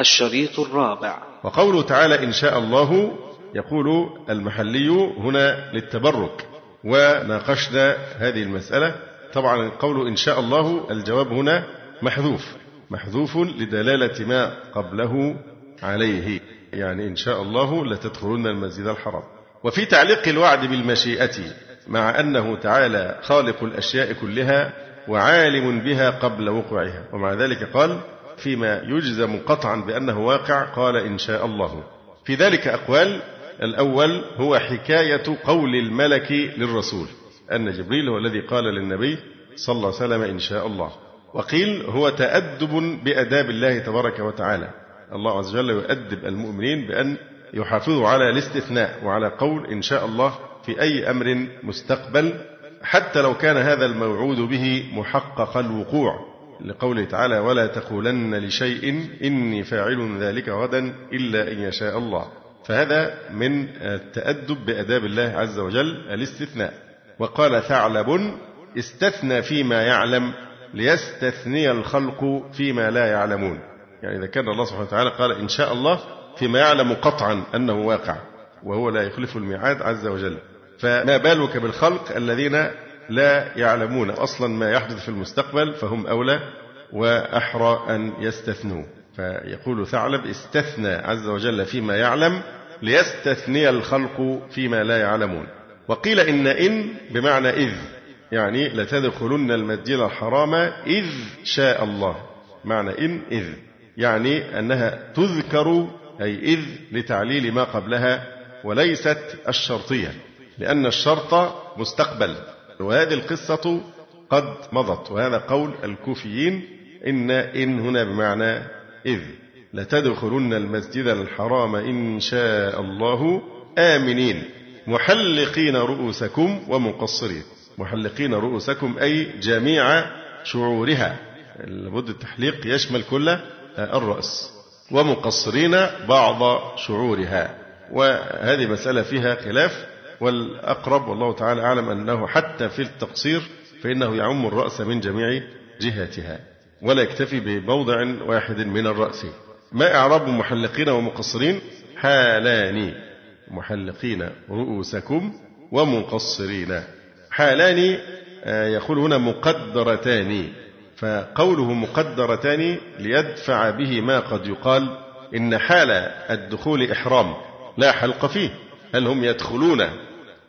الشريط الرابع. وقوله تعالى إن شاء الله يقول المحلي هنا للتبرك وناقشنا هذه المسألة. طبعا قوله إن شاء الله الجواب هنا محذوف محذوف لدلالة ما قبله عليه. يعني إن شاء الله لتدخلن المسجد الحرام. وفي تعليق الوعد بالمشيئة مع أنه تعالى خالق الأشياء كلها وعالم بها قبل وقوعها. ومع ذلك قال فيما يجزم قطعا بأنه واقع قال إن شاء الله. في ذلك أقوال الأول هو حكاية قول الملك للرسول أن جبريل هو الذي قال للنبي صلى الله عليه وسلم إن شاء الله. وقيل هو تأدب بأداب الله تبارك وتعالى. الله عز وجل يؤدب المؤمنين بأن يحافظوا على الاستثناء وعلى قول إن شاء الله في أي أمر مستقبل حتى لو كان هذا الموعود به محقق الوقوع. لقوله تعالى ولا تقولن لشيء إني فاعل ذلك غدا إلا أن يشاء الله. فهذا من التأدب بأداب الله عز وجل الاستثناء. وقال ثعلب استثنى فيما يعلم ليستثني الخلق فيما لا يعلمون. يعني إذا كان الله سبحانه وتعالى قال إن شاء الله فيما يعلم قطعا أنه واقع وهو لا يخلف الميعاد عز وجل. فما بالك بالخلق الذين لا يعلمون أصلا ما يحدث في المستقبل فهم أولى وأحرى أن يستثنوا فيقول ثعلب استثنى عز وجل فيما يعلم ليستثني الخلق فيما لا يعلمون. وقيل إن إن بمعنى إذ يعني لتدخلن المسجد الحرام إذ شاء الله. معنى إن إذ يعني أنها تذكر أي إذ لتعليل ما قبلها وليست الشرطية لأن الشرط مستقبل. وهذه القصة قد مضت وهذا قول الكوفيين إن إن هنا بمعنى إذ. لتدخلن المسجد الحرام إن شاء الله آمنين محلقين رؤوسكم ومقصرين. محلقين رؤوسكم أي جميع شعورها. لابد التحليق يشمل كل الرأس. ومقصرين بعض شعورها. وهذه مسألة فيها خلاف والأقرب والله تعالى أعلم أنه حتى في التقصير فإنه يعم الرأس من جميع جهاتها ولا يكتفي بموضع واحد من الرأس. ما إعراب محلقين ومقصرين؟ حالان. محلقين رؤوسكم ومقصرين. حالان آه، يقول هنا مقدرتان. فقوله مقدرتان ليدفع به ما قد يقال إن حال الدخول إحرام لا حلق فيه هل هم يدخلون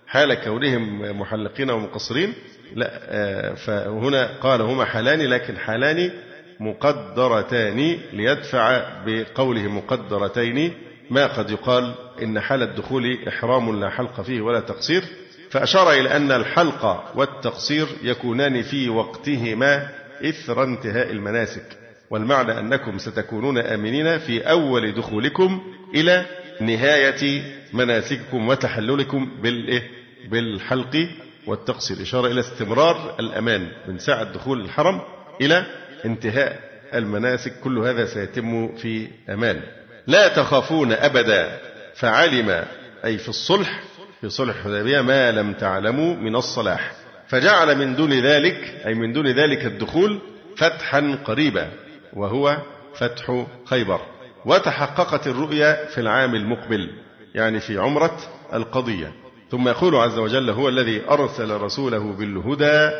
حال كونهم محلقين ومقصرين لا آه، فهنا قال هما حالان لكن حالان مقدرتان ليدفع بقوله مقدرتين ما قد يقال إن حال الدخول إحرام لا حلق فيه ولا تقصير فأشار إلى أن الحلق والتقصير يكونان في وقتهما إثر انتهاء المناسك والمعنى أنكم ستكونون آمنين في أول دخولكم إلى نهاية مناسككم وتحللكم بالإيه؟ بالحلق والتقصير. إشارة إلى استمرار الأمان من ساعة دخول الحرم إلى انتهاء المناسك. كل هذا سيتم في أمان. لا تخافون أبدا. فعلم أي في الصلح في صلح الحديبية ما لم تعلموا من الصلاح. فجعل من دون ذلك أي من دون ذلك الدخول فتحا قريبا وهو فتح خيبر. وتحققت الرؤيا في العام المقبل يعني في عمرة القضية. ثم يقول عز وجل هو الذي أرسل رسوله بالهدى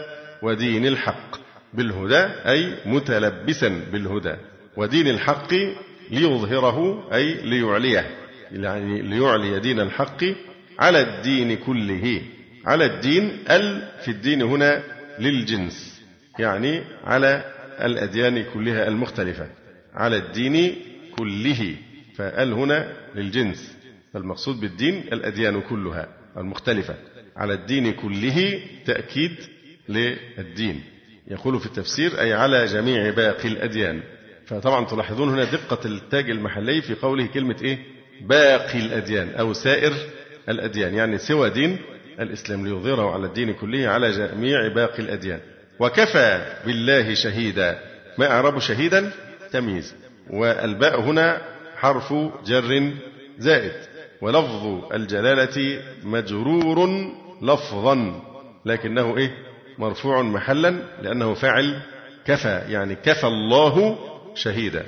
ودين الحق. بالهدى أي متلبسا بالهدى. ودين الحق ليظهره أي ليعليه. يعني ليعلي دين الحق على الدين كله. على الدين ال في الدين هنا للجنس. يعني على الأديان كلها المختلفة. على الدين كله. فال هنا للجنس. فالمقصود بالدين الأديان كلها. المختلفة. على الدين كله تأكيد للدين. يقول في التفسير أي على جميع باقي الأديان. فطبعا تلاحظون هنا دقة التاج المحلي في قوله كلمة إيه؟ باقي الأديان أو سائر الأديان يعني سوى دين الإسلام ليظهره على الدين كله على جميع باقي الأديان. وكفى بالله شهيدا. ما أعرب شهيدا؟ تمييز. والباء هنا حرف جر زائد. ولفظ الجلالة مجرور لفظا لكنه إيه؟ مرفوع محلا لأنه فعل كفى يعني كفى الله شهيدا.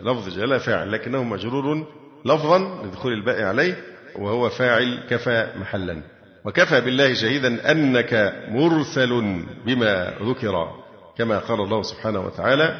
لفظ جلالة فاعل لكنه مجرور لفظا لدخول الباء عليه وهو فاعل كفى محلا. وكفى بالله شهيدا أنك مرسل بما ذكر كما قال الله سبحانه وتعالى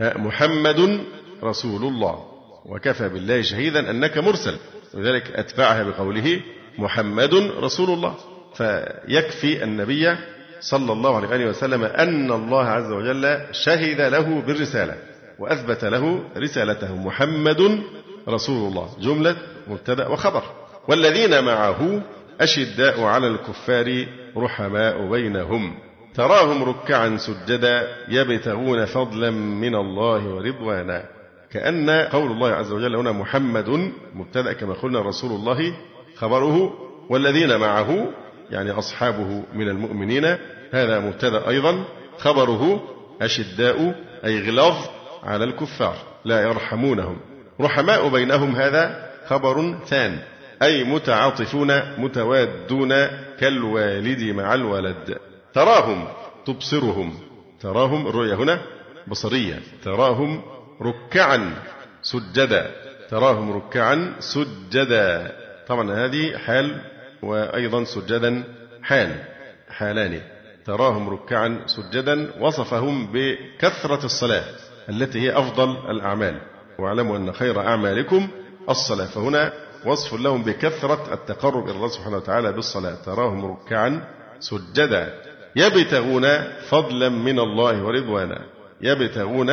محمد رسول الله. وكفى بالله شهيدا أنك مرسل. ولذلك أتبعها بقوله محمد رسول الله. فيكفي النبي صلى الله عليه وسلم أن الله عز وجل شهد له بالرسالة وأثبت له رسالته محمد رسول الله. جملة مبتدأ وخبر. والذين معه أشداء على الكفار رحماء بينهم. تراهم ركعا سجدا يبتغون فضلا من الله ورضوانا. كأن قول الله عز وجل هنا محمد مبتدأ كما قلنا رسول الله خبره والذين معه يعني أصحابه من المؤمنين هذا مبتدأ أيضا خبره أشداء أي غلاظ على الكفار لا يرحمونهم. رحماء بينهم هذا خبر ثان أي متعاطفون متوادون كالوالد مع الولد. تراهم تبصرهم. تراهم الرؤيا هنا بصرية. تراهم ركعا سجدا. تراهم ركعا سجدا. طبعا هذه حال وأيضا سجدا حال حالان. تراهم ركعا سجدا وصفهم بكثرة الصلاة التي هي أفضل الأعمال. واعلموا أن خير أعمالكم الصلاة. فهنا وصف لهم بكثرة التقرب إلى الله سبحانه وتعالى بالصلاة. تراهم ركعا سجدا. يبتغون فضلا من الله ورضوانا. يبتغون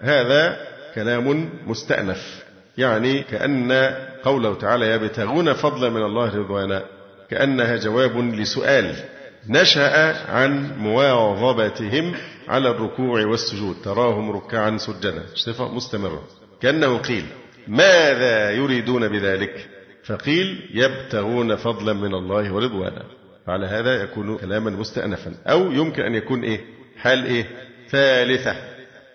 هذا كلام مستأنف يعني كأن قوله تعالى يبتغون فضلا من الله رضوانا كأنها جواب لسؤال نشأ عن مواظبتهم على الركوع والسجود تراهم ركعا سجدا. صفة مستمرة كأنه قيل ماذا يريدون بذلك؟ فقيل يبتغون فضلا من الله ورضوانا. فعلى هذا يكون كلاما مستأنفا أو يمكن أن يكون إيه؟ حال إيه؟ ثالثة.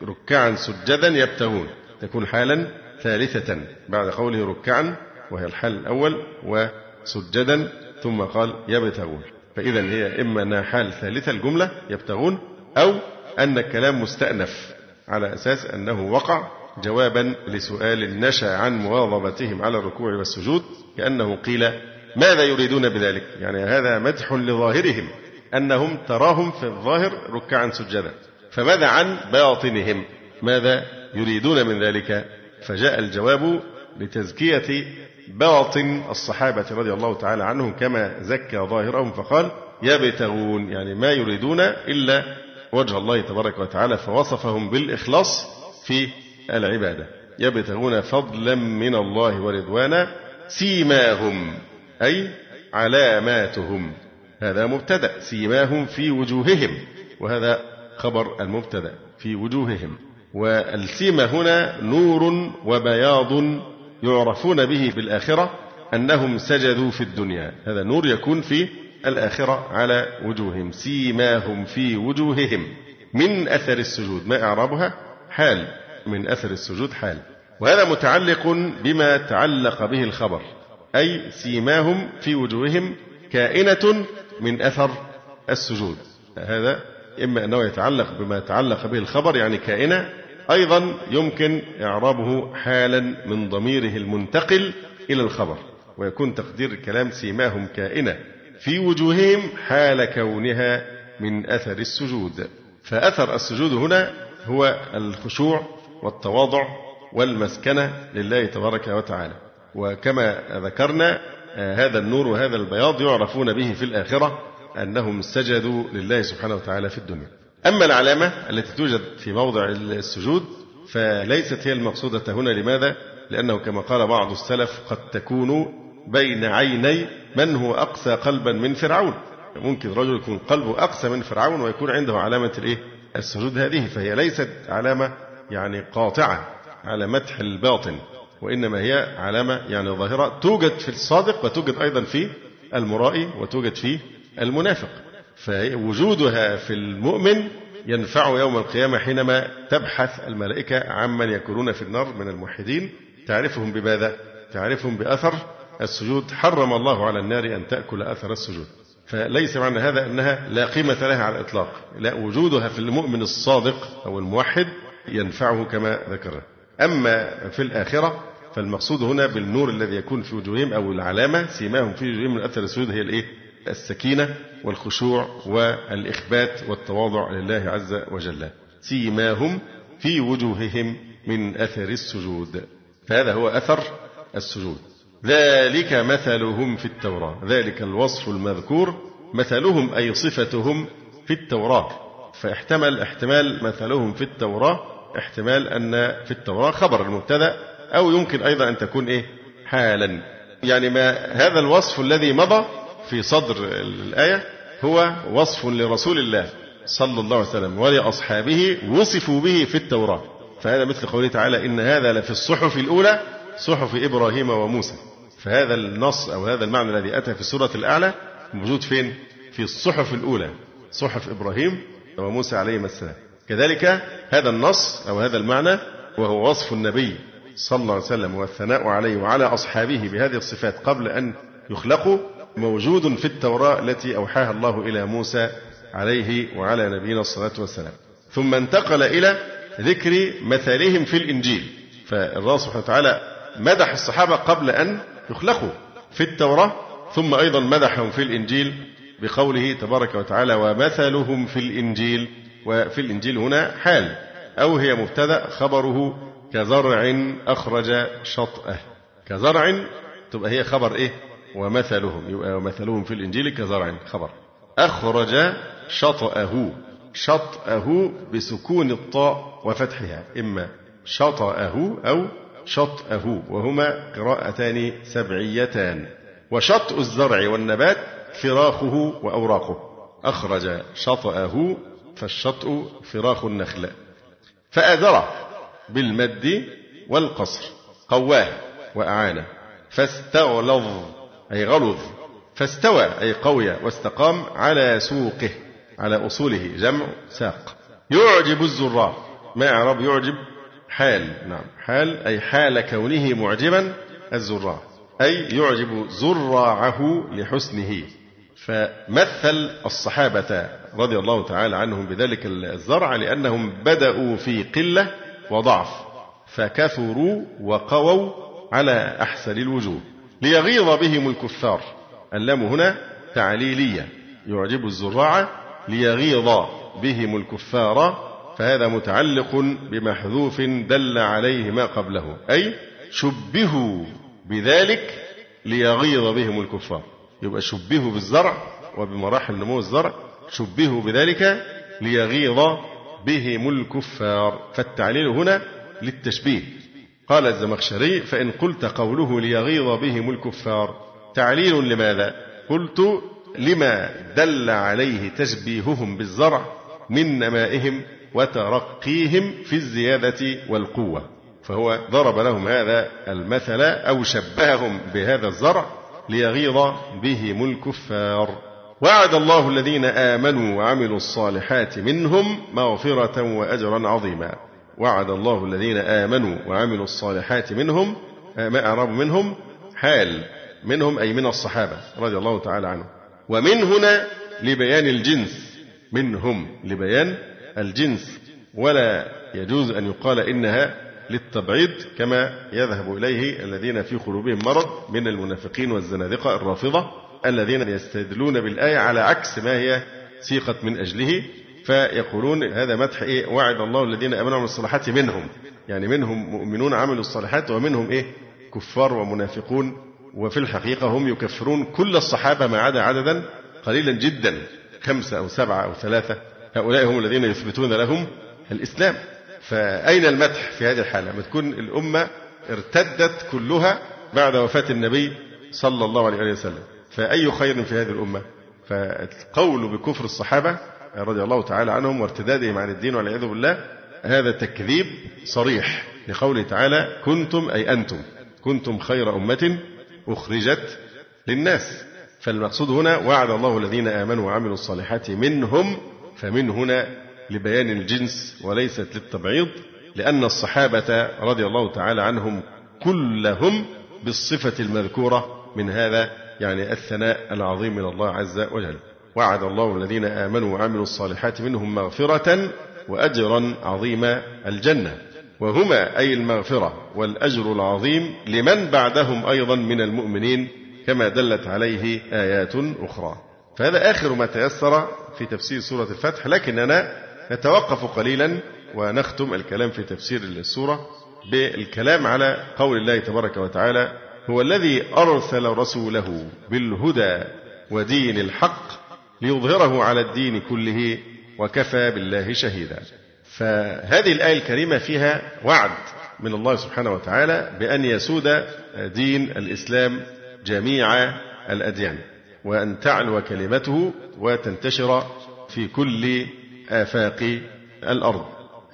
ركعا سجدا يبتغون. تكون حالا ثالثة بعد قوله ركعا وهي الحال الأول وسجدا ثم قال يبتغون. فإذا هي إما أنها حال ثالثة الجملة يبتغون أو أن الكلام مستأنف على أساس أنه وقع جوابا لسؤال نشأ عن مواظبتهم على الركوع والسجود كأنه قيل ماذا يريدون بذلك؟ يعني هذا مدح لظاهرهم أنهم تراهم في الظاهر ركعا سجدا. فماذا عن باطنهم؟ ماذا يريدون من ذلك؟ فجاء الجواب لتزكية باطن الصحابة رضي الله تعالى عنهم كما زكى ظاهرهم فقال يبتغون يعني ما يريدون إلا وجه الله تبارك وتعالى فوصفهم بالإخلاص في العبادة. يبتغون فضلا من الله ورضوانا سيماهم أي علاماتهم. هذا مبتدأ سيماهم في وجوههم وهذا خبر المبتدأ في وجوههم. والسيمة هنا نور وبياض يعرفون به في الآخرة أنهم سجدوا في الدنيا. هذا نور يكون في الآخرة على وجوههم. سيماهم في وجوههم. من أثر السجود؟ ما إعرابها؟ حال. من أثر السجود حال. وهذا متعلق بما تعلق به الخبر. أي سيماهم في وجوههم كائنة من أثر السجود. هذا إما أنه يتعلق بما تعلق به الخبر يعني كائنة أيضا يمكن إعرابه حالا من ضميره المنتقل إلى الخبر ويكون تقدير الكلام سيماهم كائنة في وجوههم حال كونها من أثر السجود. فأثر السجود هنا هو الخشوع والتواضع والمسكنة لله تبارك وتعالى. وكما ذكرنا هذا النور وهذا البياض يعرفون به في الآخرة أنهم سجدوا لله سبحانه وتعالى في الدنيا أما العلامة التي توجد في موضع السجود فليست هي المقصودة هنا لماذا؟ لأنه كما قال بعض السلف قد تكون بين عيني من هو أقسى قلبا من فرعون ممكن رجل يكون قلبه أقسى من فرعون ويكون عنده علامة الإيه؟ السجود هذه فهي ليست علامة يعني قاطعة على مدح الباطن وإنما هي علامة يعني ظاهرة توجد في الصادق وتوجد أيضا في المرائي وتوجد في المنافق. فوجودها في المؤمن ينفع يوم القيامة حينما تبحث الملائكة عمن يكونون في النار من الموحدين. تعرفهم بماذا؟ تعرفهم بأثر السجود. حرم الله على النار أن تأكل أثر السجود. فليس معنى هذا أنها لا قيمة لها على الإطلاق. لا وجودها في المؤمن الصادق أو الموحد ينفعه كما ذكرنا أما في الآخرة فالمقصود هنا بالنور الذي يكون في وجوههم أو العلامة سيماهم في وجوههم من أثر السجود هي الإيه؟ السكينة والخشوع والإخبات والتواضع لله عز وجل سيماهم في وجوههم من أثر السجود. فهذا هو أثر السجود. ذلك مثلهم في التوراة. ذلك الوصف المذكور مثلهم أي صفتهم في التوراة. فاحتمل احتمال مثلهم في التوراة احتمال أن في التوراة خبر المبتدأ أو يمكن أيضا أن تكون إيه؟ حالا. يعني ما هذا الوصف الذي مضى في صدر الآية هو وصف لرسول الله صلى الله عليه وسلم ولأصحابه وصفوا به في التوراة. فهذا مثل قوله تعالى إن هذا لفي الصحف الأولى صحف إبراهيم وموسى. فهذا النص أو هذا المعنى الذي أتى في السورة الأعلى موجود فين؟ في الصحف الأولى صحف إبراهيم وموسى عليهما السلام. كذلك هذا النص أو هذا المعنى وهو وصف النبي صلى الله عليه وسلم والثناء عليه وعلى أصحابه بهذه الصفات قبل أن يخلقوا موجود في التوراة التي أوحاها الله إلى موسى عليه وعلى نبينا الصلاة والسلام. ثم انتقل إلى ذكر مثالهم في الإنجيل. فالله سبحانه وتعالى مدح الصحابة قبل أن يخلقوا في التوراة ثم أيضا مدحهم في الإنجيل بقوله تبارك وتعالى ومثلهم في الإنجيل. وفي الإنجيل هنا حال. أو هي مبتدأ خبره كزرع أخرج شطأه. كزرع تبقى هي خبر إيه؟ ومثلهم يبقى ومثلهم في الإنجيل كزرع خبر. أخرج شطأه شطأه بسكون الطاء وفتحها إما شطأه أو شطأه وهما قراءتان سبعيتان. وشطء الزرع والنبات فراخه وأوراقه. أخرج شطأه فالشطء فراخ النخل. فآذره بالمد والقصر قواه وأعانه. فاستغلظ أي غلظ فاستوى أي قوي واستقام على سوقه على أصوله جمع ساق. يعجب الزراع. ما إعراب يعجب؟ حال نعم. حال أي حال كونه معجبا الزراع. أي يعجب زراعه لحسنه. فمثل الصحابة رضي الله تعالى عنهم بذلك الزرع لأنهم بدأوا في قلة وضعف فكثروا وقووا على أحسن الوجوه. ليغيظ بهم الكفار. اللام هنا تعليلية. يعجب الزراع ليغيظ بهم الكفار. فهذا متعلق بمحذوف دل عليه ما قبله. أي شبهوا بذلك ليغيظ بهم الكفار. يبقى شبهوا بالزرع وبمراحل نمو الزرع. شبهوا بذلك ليغيظ بهم الكفار. فالتعليل هنا للتشبيه. قال الزمخشري فإن قلت قوله ليغيظ بهم الكفار تعليل لماذا؟ قلت لما دل عليه تشبيههم بالزرع من نمائهم وترقيهم في الزيادة والقوة. فهو ضرب لهم هذا المثل أو شبههم بهذا الزرع ليغيظ بهم الكفار. وعد الله الذين آمنوا وعملوا الصالحات منهم مغفرة وأجرا عظيما. وعد الله الذين آمنوا وعملوا الصالحات منهم ما أعرب منهم حال منهم أي من الصحابة رضي الله تعالى عنهم. ومن هنا لبيان الجنس منهم لبيان الجنس. ولا يجوز أن يقال إنها للتبعيض كما يذهب إليه الذين في قلوبهم مرض من المنافقين والزنادقة الرافضة الذين يستدلون بالآية على عكس ما هي سيقت من أجله. فيقولون هذا مدح إيه؟ وعد الله الذين آمنوا من الصالحات منهم. يعني منهم مؤمنون عملوا الصالحات ومنهم إيه؟ كفار ومنافقون. وفي الحقيقة هم يكفرون كل الصحابة ما عدا عددا قليلا جدا. خمسة أو سبعة أو ثلاثة. هؤلاء هم الذين يثبتون لهم الإسلام. فأين المدح في هذه الحالة؟ لما تكون الأمة ارتدت كلها بعد وفاة النبي صلى الله عليه وسلم. فأي خير في هذه الأمة؟ فالقول بكفر الصحابة رضي الله تعالى عنهم وارتدادهم عن الدين والعياذ بالله هذا تكذيب صريح لقوله تعالى كنتم أي أنتم كنتم خير أمة أخرجت للناس. فالمقصود هنا وعد الله الذين آمنوا وعملوا الصالحات منهم فمن هنا لبيان الجنس وليست للتبعيض لأن الصحابة رضي الله تعالى عنهم كلهم بالصفة المذكورة من هذا يعني الثناء العظيم من الله عز وجل. وعد الله الذين آمنوا وعملوا الصالحات منهم مغفرة وأجرا عظيما الجنة. وهما أي المغفرة والأجر العظيم لمن بعدهم أيضا من المؤمنين كما دلت عليه آيات أخرى. فهذا آخر ما تيسر في تفسير سورة الفتح لكننا نتوقف قليلا ونختم الكلام في تفسير السورة بالكلام على قول الله تبارك وتعالى هو الذي أرسل رسوله بالهدى ودين الحق ليظهره على الدين كله وكفى بالله شهيدا. فهذه الآية الكريمة فيها وعد من الله سبحانه وتعالى بأن يسود دين الإسلام جميع الأديان وأن تعلو كلمته وتنتشر في كل آفاق الأرض.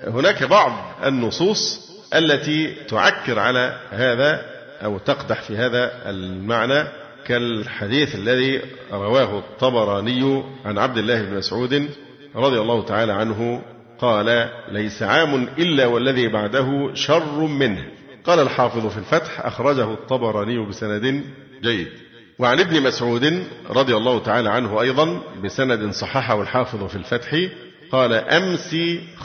هناك بعض النصوص التي تعكر على هذا أو تقدح في هذا المعنى كالحديث الذي رواه الطبراني عن عبد الله بن مسعود رضي الله تعالى عنه قال ليس عام إلا والذي بعده شر منه. قال الحافظ في الفتح أخرجه الطبراني بسند جيد. وعن ابن مسعود رضي الله تعالى عنه أيضا بسند صححه الحافظ في الفتح قال أمس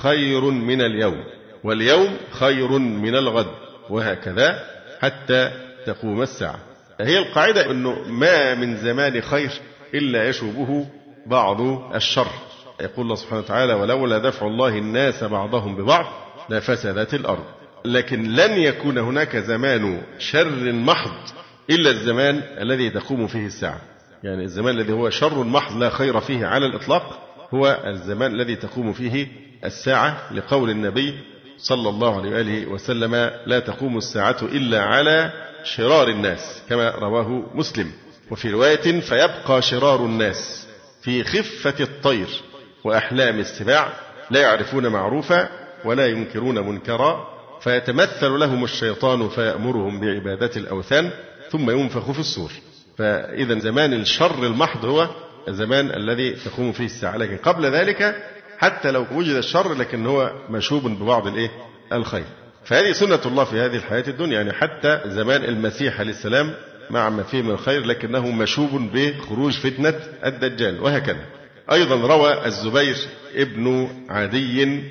خير من اليوم واليوم خير من الغد. وهكذا حتى تقوم الساعة. هي القاعدة أنه ما من زمان خير إلا يشوبه بعض الشر. يقول الله سبحانه وتعالى ولولا دفع الله الناس بعضهم ببعض لفسدت الأرض لكن لن يكون هناك زمان شر محض إلا الزمان الذي تقوم فيه الساعة. يعني الزمان الذي هو شر محض لا خير فيه على الإطلاق هو الزمان الذي تقوم فيه الساعة لقول النبي صلى الله عليه وآله وسلم لا تقوم الساعة إلا على شرار الناس كما رواه مسلم. وفي رواية فيبقى شرار الناس في خفة الطير وأحلام السباع لا يعرفون معروفا ولا ينكرون منكرا فيتمثل لهم الشيطان فيأمرهم بعبادة الأوثان ثم ينفخ في الصور. فإذا زمان الشر المحض هو الزمان الذي تقوم فيه الساعة. لكن قبل ذلك حتى لو وجد الشر لكن هو مشوب ببعض الإيه؟ الخير. فهذه سنة الله في هذه الحياة الدنيا. يعني حتى زمان المسيح عليه السلام مع ما فيه من الخير لكنه مشوب بخروج فتنة الدجال. وهكذا. أيضا روى الزبير ابن عدي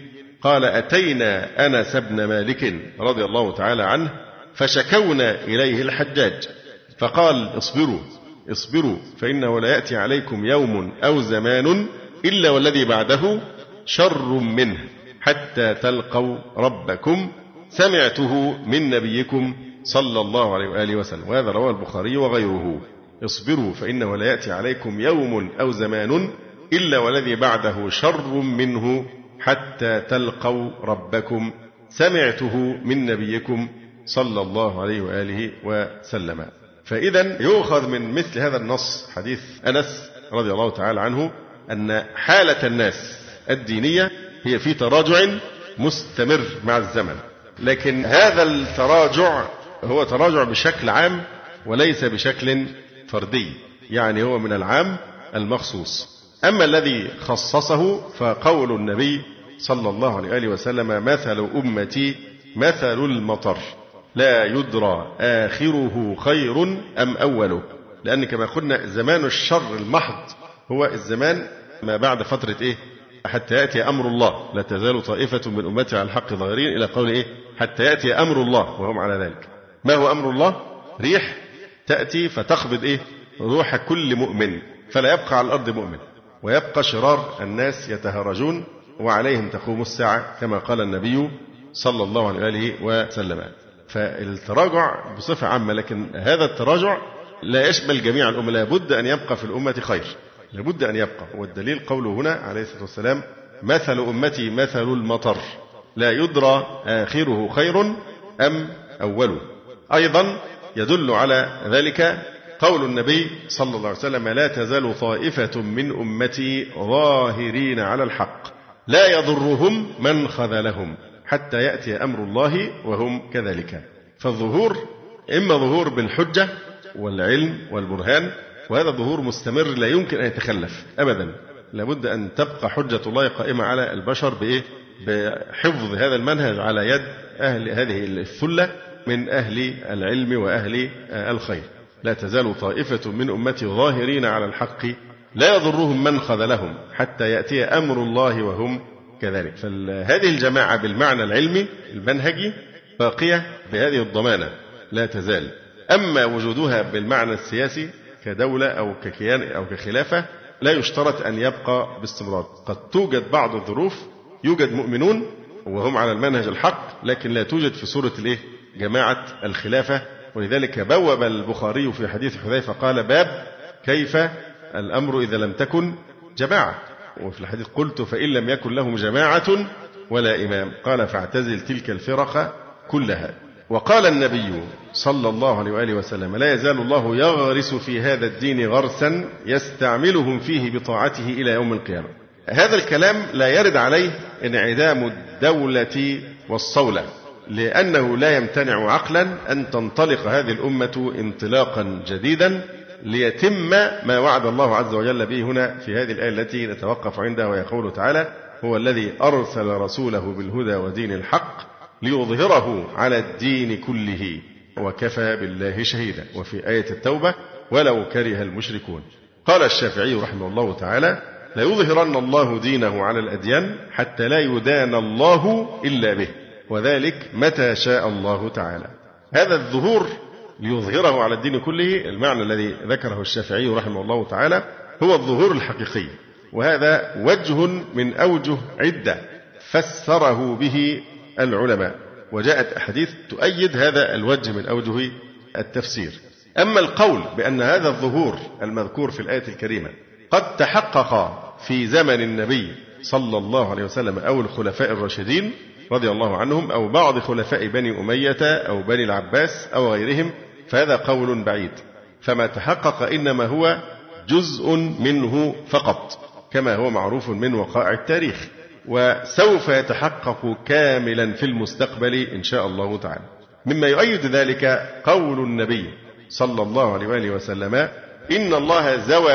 قال أتينا أنس بن مالك رضي الله تعالى عنه فشكونا إليه الحجاج. فقال اصبروا اصبروا فإنه لا يأتي عليكم يوم أو زمان إلا والذي بعده شر منه حتى تلقوا ربكم سمعته من نبيكم صلى الله عليه وآله وسلم وهذا رواه البخاري وغيره. اصبروا فإنه لا يأتي عليكم يوم أو زمان إلا والذي بعده شر منه حتى تلقوا ربكم. سمعته من نبيكم صلى الله عليه وآله وسلم. فإذا يؤخذ من مثل هذا النص حديث أنس رضي الله تعالى عنه أن حالة الناس الدينية هي في تراجع مستمر مع الزمن. لكن هذا التراجع هو تراجع بشكل عام وليس بشكل فردي يعني هو من العام المخصوص. أما الذي خصصه فقول النبي صلى الله عليه وسلم مثل أمتي مثل المطر لا يدرى آخره خير أم أوله. لأن كما قلنا زمان الشر المحض هو الزمان ما بعد فترة إيه؟ حتى يأتي أمر الله لا تزال طائفة من أمتي على الحق ظاهرين إلى قول إيه؟ حتى يأتي أمر الله وهم على ذلك. ما هو أمر الله؟ ريح تأتي فتقبض إيه؟ روح كل مؤمن. فلا يبقى على الأرض مؤمن. ويبقى شرار الناس يتهرجون وعليهم تقوم الساعة كما قال النبي صلى الله عليه وسلم. فالتراجع بصفة عامة لكن هذا التراجع لا يشمل جميع الأمة. لابد أن يبقى في الأمة خير. لابد أن يبقى. والدليل قوله هنا عليه الصلاة والسلام مثل أمتي مثل المطر. لا يدرى آخره خير أم أوله أيضا يدل على ذلك قول النبي صلى الله عليه وسلم لا تزال طائفة من أمتي ظاهرين على الحق لا يضرهم من خذلهم حتى يأتي أمر الله وهم كذلك. فالظهور إما ظهور بالحجة والعلم والبرهان وهذا ظهور مستمر لا يمكن أن يتخلف أبدا. لابد أن تبقى حجة الله قائمة على البشر بإيه؟ بحفظ هذا المنهج على يد أهل هذه الثلة من أهل العلم وأهل الخير. لا تزال طائفة من أمتي ظاهرين على الحق لا يضرهم من خذلهم حتى يأتي أمر الله وهم كذلك. فهذه الجماعة بالمعنى العلمي المنهجي باقية بهذه الضمانة لا تزال. أما وجودها بالمعنى السياسي كدولة أو ككيان أو كخلافة لا يشترط أن يبقى باستمرار. قد توجد بعض الظروف يوجد مؤمنون وهم على المنهج الحق لكن لا توجد في صورة الإيه؟ جماعة الخلافة. ولذلك بوب البخاري في حديث حذيفة قال باب كيف الأمر إذا لم تكن جماعة؟ وفي الحديث قلت فإن لم يكن لهم جماعة ولا إمام. قال فاعتزل تلك الفرق كلها. وقال النبي صلى الله عليه وآله وسلم لا يزال الله يغرس في هذا الدين غرسا يستعملهم فيه بطاعته إلى يوم القيامة. هذا الكلام لا يرد عليه انعدام الدولة والصولة لأنه لا يمتنع عقلا أن تنطلق هذه الأمة انطلاقا جديدا ليتم ما وعد الله عز وجل به هنا في هذه الآية التي نتوقف عندها وهي قوله تعالى هو الذي أرسل رسوله بالهدى ودين الحق ليظهره على الدين كله وكفى بالله شهيدا وفي آية التوبة ولو كره المشركون قال الشافعي رحمه الله تعالى ليظهرن الله دينه على الأديان حتى لا يدان الله إلا به. وذلك متى شاء الله تعالى. هذا الظهور ليظهره على الدين كله المعنى الذي ذكره الشافعي رحمه الله تعالى هو الظهور الحقيقي. وهذا وجه من أوجه عدة فسره به العلماء. وجاءت أحاديث تؤيد هذا الوجه من أوجه التفسير. أما القول بأن هذا الظهور المذكور في الآية الكريمة قد تحقق في زمن النبي صلى الله عليه وسلم أو الخلفاء الراشدين رضي الله عنهم أو بعض خلفاء بني أمية أو بني العباس أو غيرهم فهذا قول بعيد. فما تحقق إنما هو جزء منه فقط كما هو معروف من وقائع التاريخ. وسوف يتحقق كاملا في المستقبل إن شاء الله تعالى. مما يؤيد ذلك قول النبي صلى الله عليه وآله وسلم إن الله زوى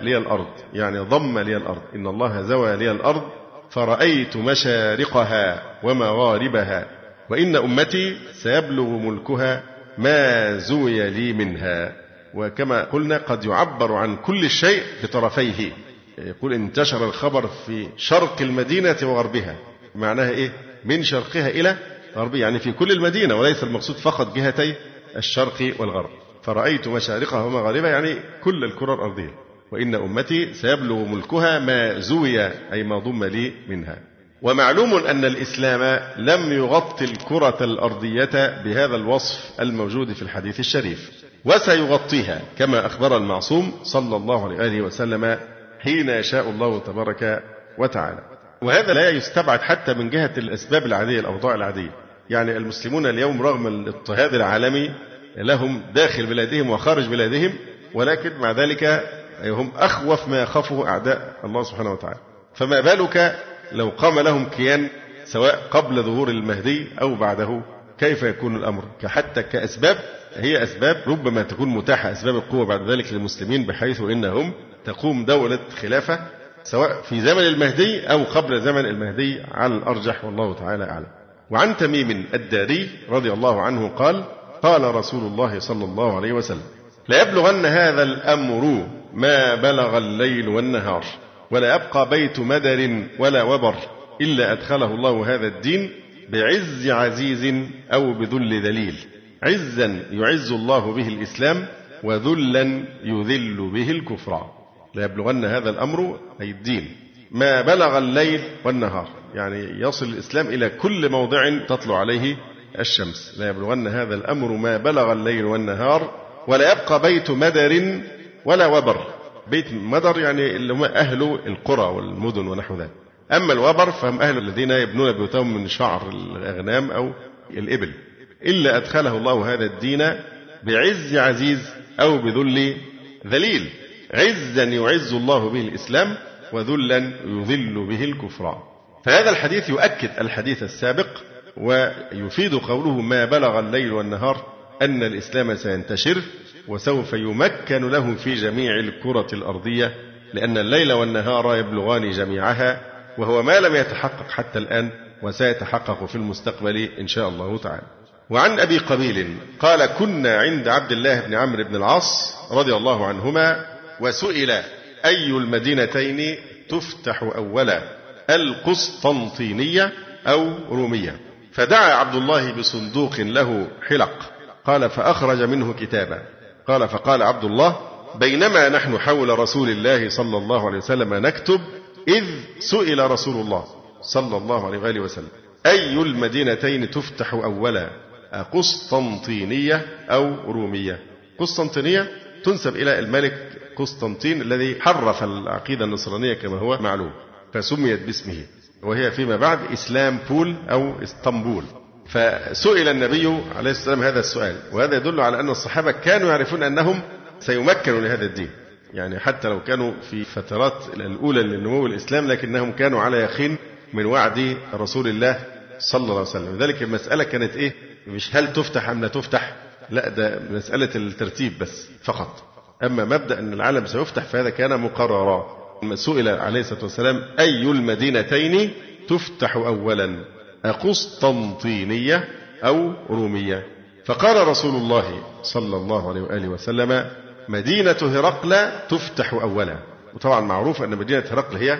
لي الأرض. يعني ضم لي الأرض. إن الله زوى لي الأرض. فرأيت مشارقها ومغاربها. وإن أمتي سيبلغ ملكها ما زوي لي منها. وكما قلنا قد يعبر عن كل شيء بطرفيه. يقول انتشر الخبر في شرق المدينة وغربها. معناها إيه؟ من شرقها إلى غربها. يعني في كل المدينة وليس المقصود فقط جهتي الشرق والغرب. فرأيت مشارقها ومغاربها يعني كل الكرة الأرضية. وإن أمتي سيبلغ ملكها ما زوي أي ما ضم لي منها. ومعلوم أن الإسلام لم يغطي الكرة الأرضية بهذا الوصف الموجود في الحديث الشريف. وسيغطيها كما أخبر المعصوم صلى الله عليه وسلم حين يشاء الله تبارك وتعالى. وهذا لا يستبعد حتى من جهة الأسباب العادية الأوضاع العادية. يعني المسلمون اليوم رغم الاضطهاد العالمي لهم داخل بلادهم وخارج بلادهم ولكن مع ذلك هم أخوف ما يخافه أعداء الله سبحانه وتعالى. فما بالك لو قام لهم كيان سواء قبل ظهور المهدي أو بعده؟ كيف يكون الأمر؟ حتى كأسباب هي أسباب ربما تكون متاحة أسباب القوة بعد ذلك للمسلمين بحيث إنهم تقوم دولة خلافة سواء في زمن المهدي أو قبل زمن المهدي على الأرجح والله تعالى أعلم. وعن تميم الداري رضي الله عنه قال قال رسول الله صلى الله عليه وسلم ليبلغن هذا الأمر ما بلغ الليل والنهار ولا يبقى بيت مدر ولا وبر إلا أدخله الله هذا الدين بعز عزيز أو بذل ذليل. عزا يعز الله به الإسلام وذلا يذل به الكفر. ليبلغن هذا الأمر أي الدين ما بلغ الليل والنهار. يعني يصل الإسلام إلى كل موضع تطلع عليه الشمس. لا يبلغن هذا الأمر ما بلغ الليل والنهار ولا يبقى بيت مدر ولا وبر. بيت مدر يعني اللي هم أهل القرى والمدن ونحو ذلك. أما الوبر فهم أهل الذين يبنون بيوتهم من شعر الأغنام أو الإبل. إلا أدخله الله هذا الدين بعز عزيز أو بذل ذليل. عزا يعز الله به الإسلام وذلا يذل به الكفر فهذا الحديث يؤكد الحديث السابق ويفيد قوله ما بلغ الليل والنهار أن الإسلام سينتشر وسوف يمكن له في جميع الكرة الأرضية لأن الليل والنهار يبلغان جميعها وهو ما لم يتحقق حتى الآن وسيتحقق في المستقبل إن شاء الله تعالى. وعن أبي قبيل قال كنا عند عبد الله بن عمرو بن العاص رضي الله عنهما وسئل أي المدينتين تفتح أولا القسطنطينية أو رومية؟ فدعا عبد الله بصندوق له حلق قال فأخرج منه كتابا. قال فقال عبد الله بينما نحن حول رسول الله صلى الله عليه وسلم نكتب إذ سئل رسول الله صلى الله عليه وآله وسلم أي المدينتين تفتح أولا؟ قسطنطينية أو رومية؟ قسطنطينية تنسب إلى الملك قسطنطين الذي حرف العقيدة النصرانية كما هو معلوم فسميت باسمه. وهي فيما بعد إسلام بول أو إسطنبول. فسئل النبي عليه الصلاة والسلام هذا السؤال وهذا يدل على أن الصحابة كانوا يعرفون أنهم سيمكنوا لهذا الدين. يعني حتى لو كانوا في فترات الأولى لنمو الإسلام لكنهم كانوا على يقين من وعد رسول الله صلى الله عليه وسلم. لذلك المسألة كانت إيه؟ مش هل تفتح أم لا تفتح؟ لا ده مسألة الترتيب بس فقط. أما مبدأ أن العالم سيفتح فهذا كان مقررا. سئل عليه الصلاة والسلام أي المدينتين تفتح أولا؟ أقسطنطينية أو رومية؟ فقال رسول الله صلى الله عليه وآله وسلم مدينة هرقل تفتح أولا. وطبعا معروف أن مدينة هرقل هي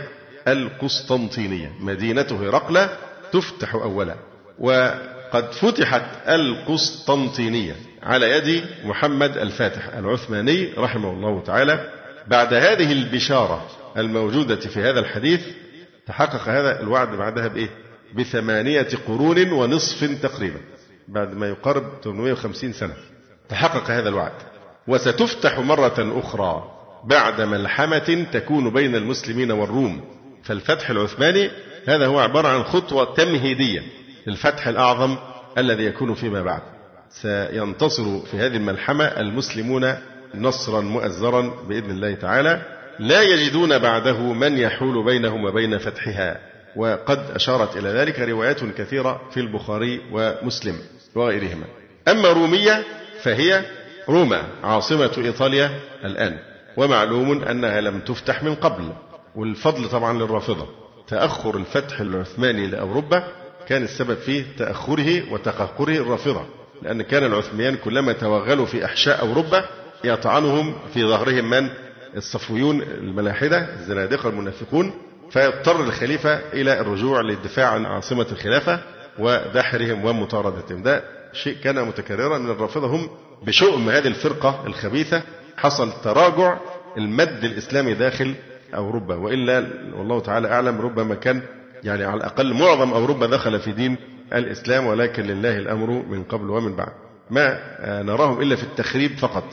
القسطنطينية. مدينة هرقل تفتح أولا. وقد فتحت القسطنطينية على يد محمد الفاتح العثماني رحمه الله تعالى بعد هذه البشارة الموجودة في هذا الحديث تحقق هذا الوعد بعدها بإيه؟ بثمانية قرون ونصف تقريبا بعد ما يقارب 850 سنة. تحقق هذا الوعد. وستفتح مرة أخرى بعد ملحمة تكون بين المسلمين والروم. فالفتح العثماني هذا هو عبارة عن خطوة تمهيدية للفتح الأعظم الذي يكون فيما بعد. سينتصر في هذه الملحمة المسلمون نصرا مؤزرا بإذن الله تعالى. لا يجدون بعده من يحول بينهم وبين فتحها. وقد أشارت إلى ذلك روايات كثيرة في البخاري ومسلم وغيرهما. أما رومية فهي روما عاصمة إيطاليا الآن. ومعلوم أنها لم تفتح من قبل. والفضل طبعا للرافضة. تأخر الفتح العثماني لأوروبا كان السبب في تأخره وتقهقره الرافضة. لأن كان العثمانيان كلما توغلوا في أحشاء أوروبا يطعنهم في ظهرهم من؟ الصفويون الملاحدة الزنادقة المنافقون فيضطر الخليفة إلى الرجوع للدفاع عن عاصمة الخلافة ودحرهم ومطاردتهم. ده شيء كان متكررا من الرافضة هم بشؤم هذه الفرقة الخبيثة حصل تراجع المد الإسلامي داخل أوروبا. وإلا والله تعالى أعلم ربما كان يعني على الأقل معظم أوروبا دخل في دين الإسلام ولكن لله الأمر من قبل ومن بعد. ما نراهم إلا في التخريب فقط.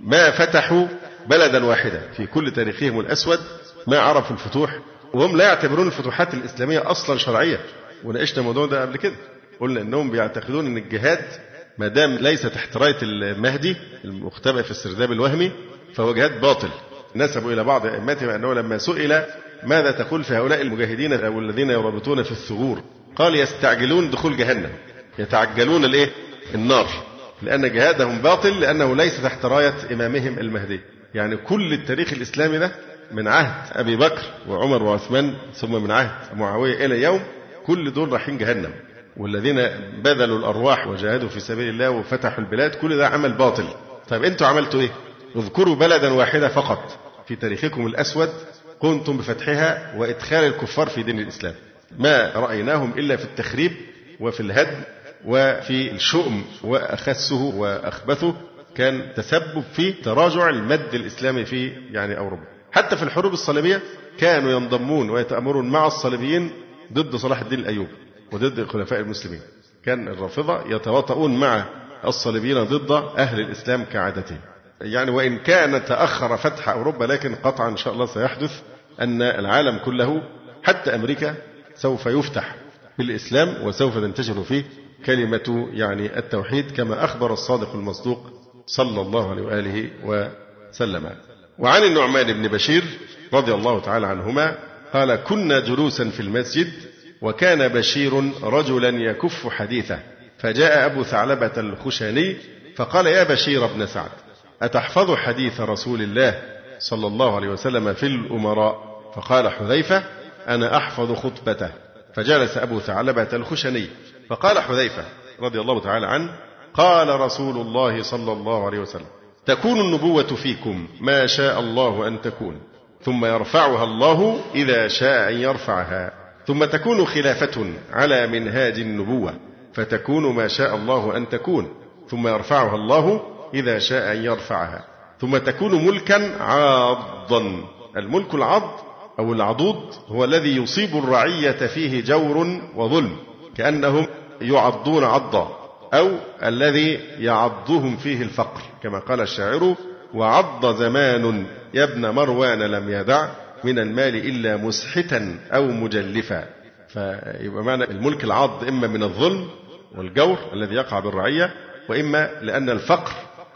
ما فتحوا بلدا واحدا في كل تاريخهم الأسود ما عرفوا الفتوح وهم لا يعتبرون الفتوحات الإسلامية أصلا شرعية. وناقشنا الموضوع ده قبل كده. قلنا أنهم بيعتقدون أن الجهاد ما دام ليس تحت راية المهدي المختبئ في السرداب الوهمي فهو جهاد باطل. نسبوا إلى بعض أئمتهم أنه لما سئل ماذا تقول في هؤلاء المجاهدين أو الذين يرابطون في الثغور؟ قال يستعجلون دخول جهنم. يتعجلون الإيه؟ النار. لأن جهادهم باطل لأنه ليس تحت راية إمامهم المهدي. يعني كل التاريخ الإسلامي ده من عهد أبي بكر وعمر وعثمان ثم من عهد معاوية إلى يوم كل دول رايحين جهنم. والذين بذلوا الأرواح وجاهدوا في سبيل الله وفتحوا البلاد كل ده عمل باطل. طيب أنتوا عملتوا إيه؟ اذكروا بلدا واحدة فقط في تاريخكم الأسود قمتم بفتحها وإدخال الكفار في دين الإسلام. ما رأيناهم إلا في التخريب وفي الهدم وفي الشؤم وأخسه وأخبثه كان تسبب في تراجع المد الإسلامي في يعني أوروبا. حتى في الحروب الصليبية كانوا ينضمون ويتأمرون مع الصليبيين ضد صلاح الدين الأيوبي وضد الخلفاء المسلمين. كان الرافضة يتواطؤون مع الصليبيين ضد أهل الإسلام كعادتهم. يعني وإن كان تأخر فتح أوروبا لكن قطعا إن شاء الله سيحدث أن العالم كله حتى أمريكا سوف يفتح بالإسلام وسوف تنتشر فيه كلمة يعني التوحيد كما أخبر الصادق المصدوق صلى الله عليه وآله وسلم. وعن النعمان بن بشير رضي الله تعالى عنهما قال كنا جلوسا في المسجد وكان بشير رجلا يكف حديثه فجاء أبو ثعلبة الخشاني فقال يا بشير بن سعد أتحفظ حديث رسول الله صلى الله عليه وسلم في الأمراء؟ فقال حذيفة أنا أحفظ خطبته. فجلس أبو ثعلبة الخشني فقال حذيفة رضي الله تعالى عنه قال رسول الله صلى الله عليه وسلم تكون النبوة فيكم ما شاء الله أن تكون ثم يرفعها الله إذا شاء أن يرفعها ثم تكون خلافة على منهاج النبوة فتكون ما شاء الله أن تكون ثم يرفعها الله إذا شاء أن يرفعها ثم تكون ملكا عاضا. الملك العض أو العضوض هو الذي يصيب الرعية فيه جور وظلم كأنهم يعضون عضا. أو الذي يعضهم فيه الفقر كما قال الشاعر وعض زمان يا ابن مروان لم يدع من المال إلا مسحتا أو مجلفا. فيبقى معنى الملك العض إما من الظلم والجور الذي يقع بالرعية وإما لأن الفقر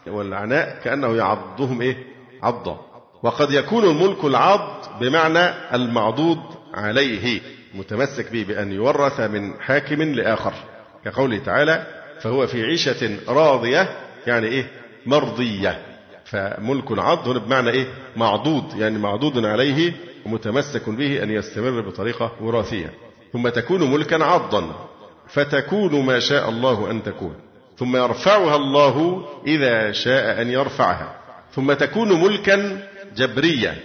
والعناء كأنه يعضهم إيه؟ عضا. وقد يكون الملك العض بمعنى المعضوض عليه متمسك به بأن يورث من حاكم لآخر. كقوله تعالى فهو في عيشة راضية يعني إيه؟ مرضية. فملك العض هنا بمعنى إيه؟ معضوض يعني معضوض عليه ومتمسك به أن يستمر بطريقة وراثية. ثم تكون ملكا عضا فتكون ما شاء الله أن تكون. ثم يرفعها الله إذا شاء أن يرفعها. ثم تكون ملكا جبريا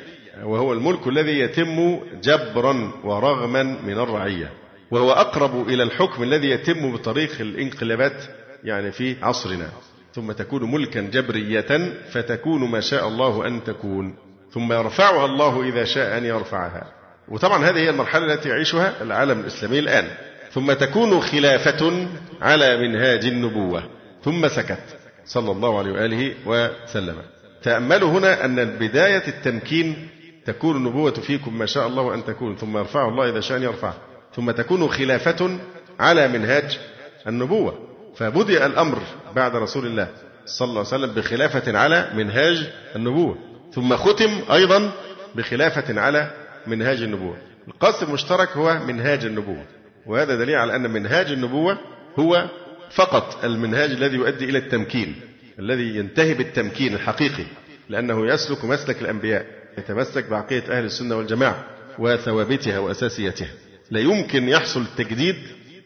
وهو الملك الذي يتم جبرا ورغما من الرعية. وهو أقرب إلى الحكم الذي يتم بطريق الانقلابات يعني في عصرنا. ثم تكون ملكا جبرية فتكون ما شاء الله أن تكون. ثم يرفعها الله إذا شاء أن يرفعها. وطبعا هذه هي المرحلة التي يعيشها العالم الإسلامي الآن. ثم تكون خلافة على منهاج النبوة. ثم سكت صلى الله عليه وآله وسلم. تأملوا هنا أن بداية التمكين تكون النبوة فيكم ما شاء الله أن تكون. ثم يرفعه الله إذا شاء أن يرفعه ثم تكون خلافة على منهاج النبوة. فبدأ الأمر بعد رسول الله صلى الله عليه وسلم بخلافة على منهاج النبوة. ثم ختم أيضا بخلافة على منهاج النبوة. القاسم المشترك هو منهاج النبوة. وهذا دليل على أن منهاج النبوة هو فقط المنهاج الذي يؤدي إلى التمكين الذي ينتهي بالتمكين الحقيقي لأنه يسلك مسلك الأنبياء يتمسك بعقيدة أهل السنة والجماعة وثوابتها وأساسيتها. لا يمكن يحصل تجديد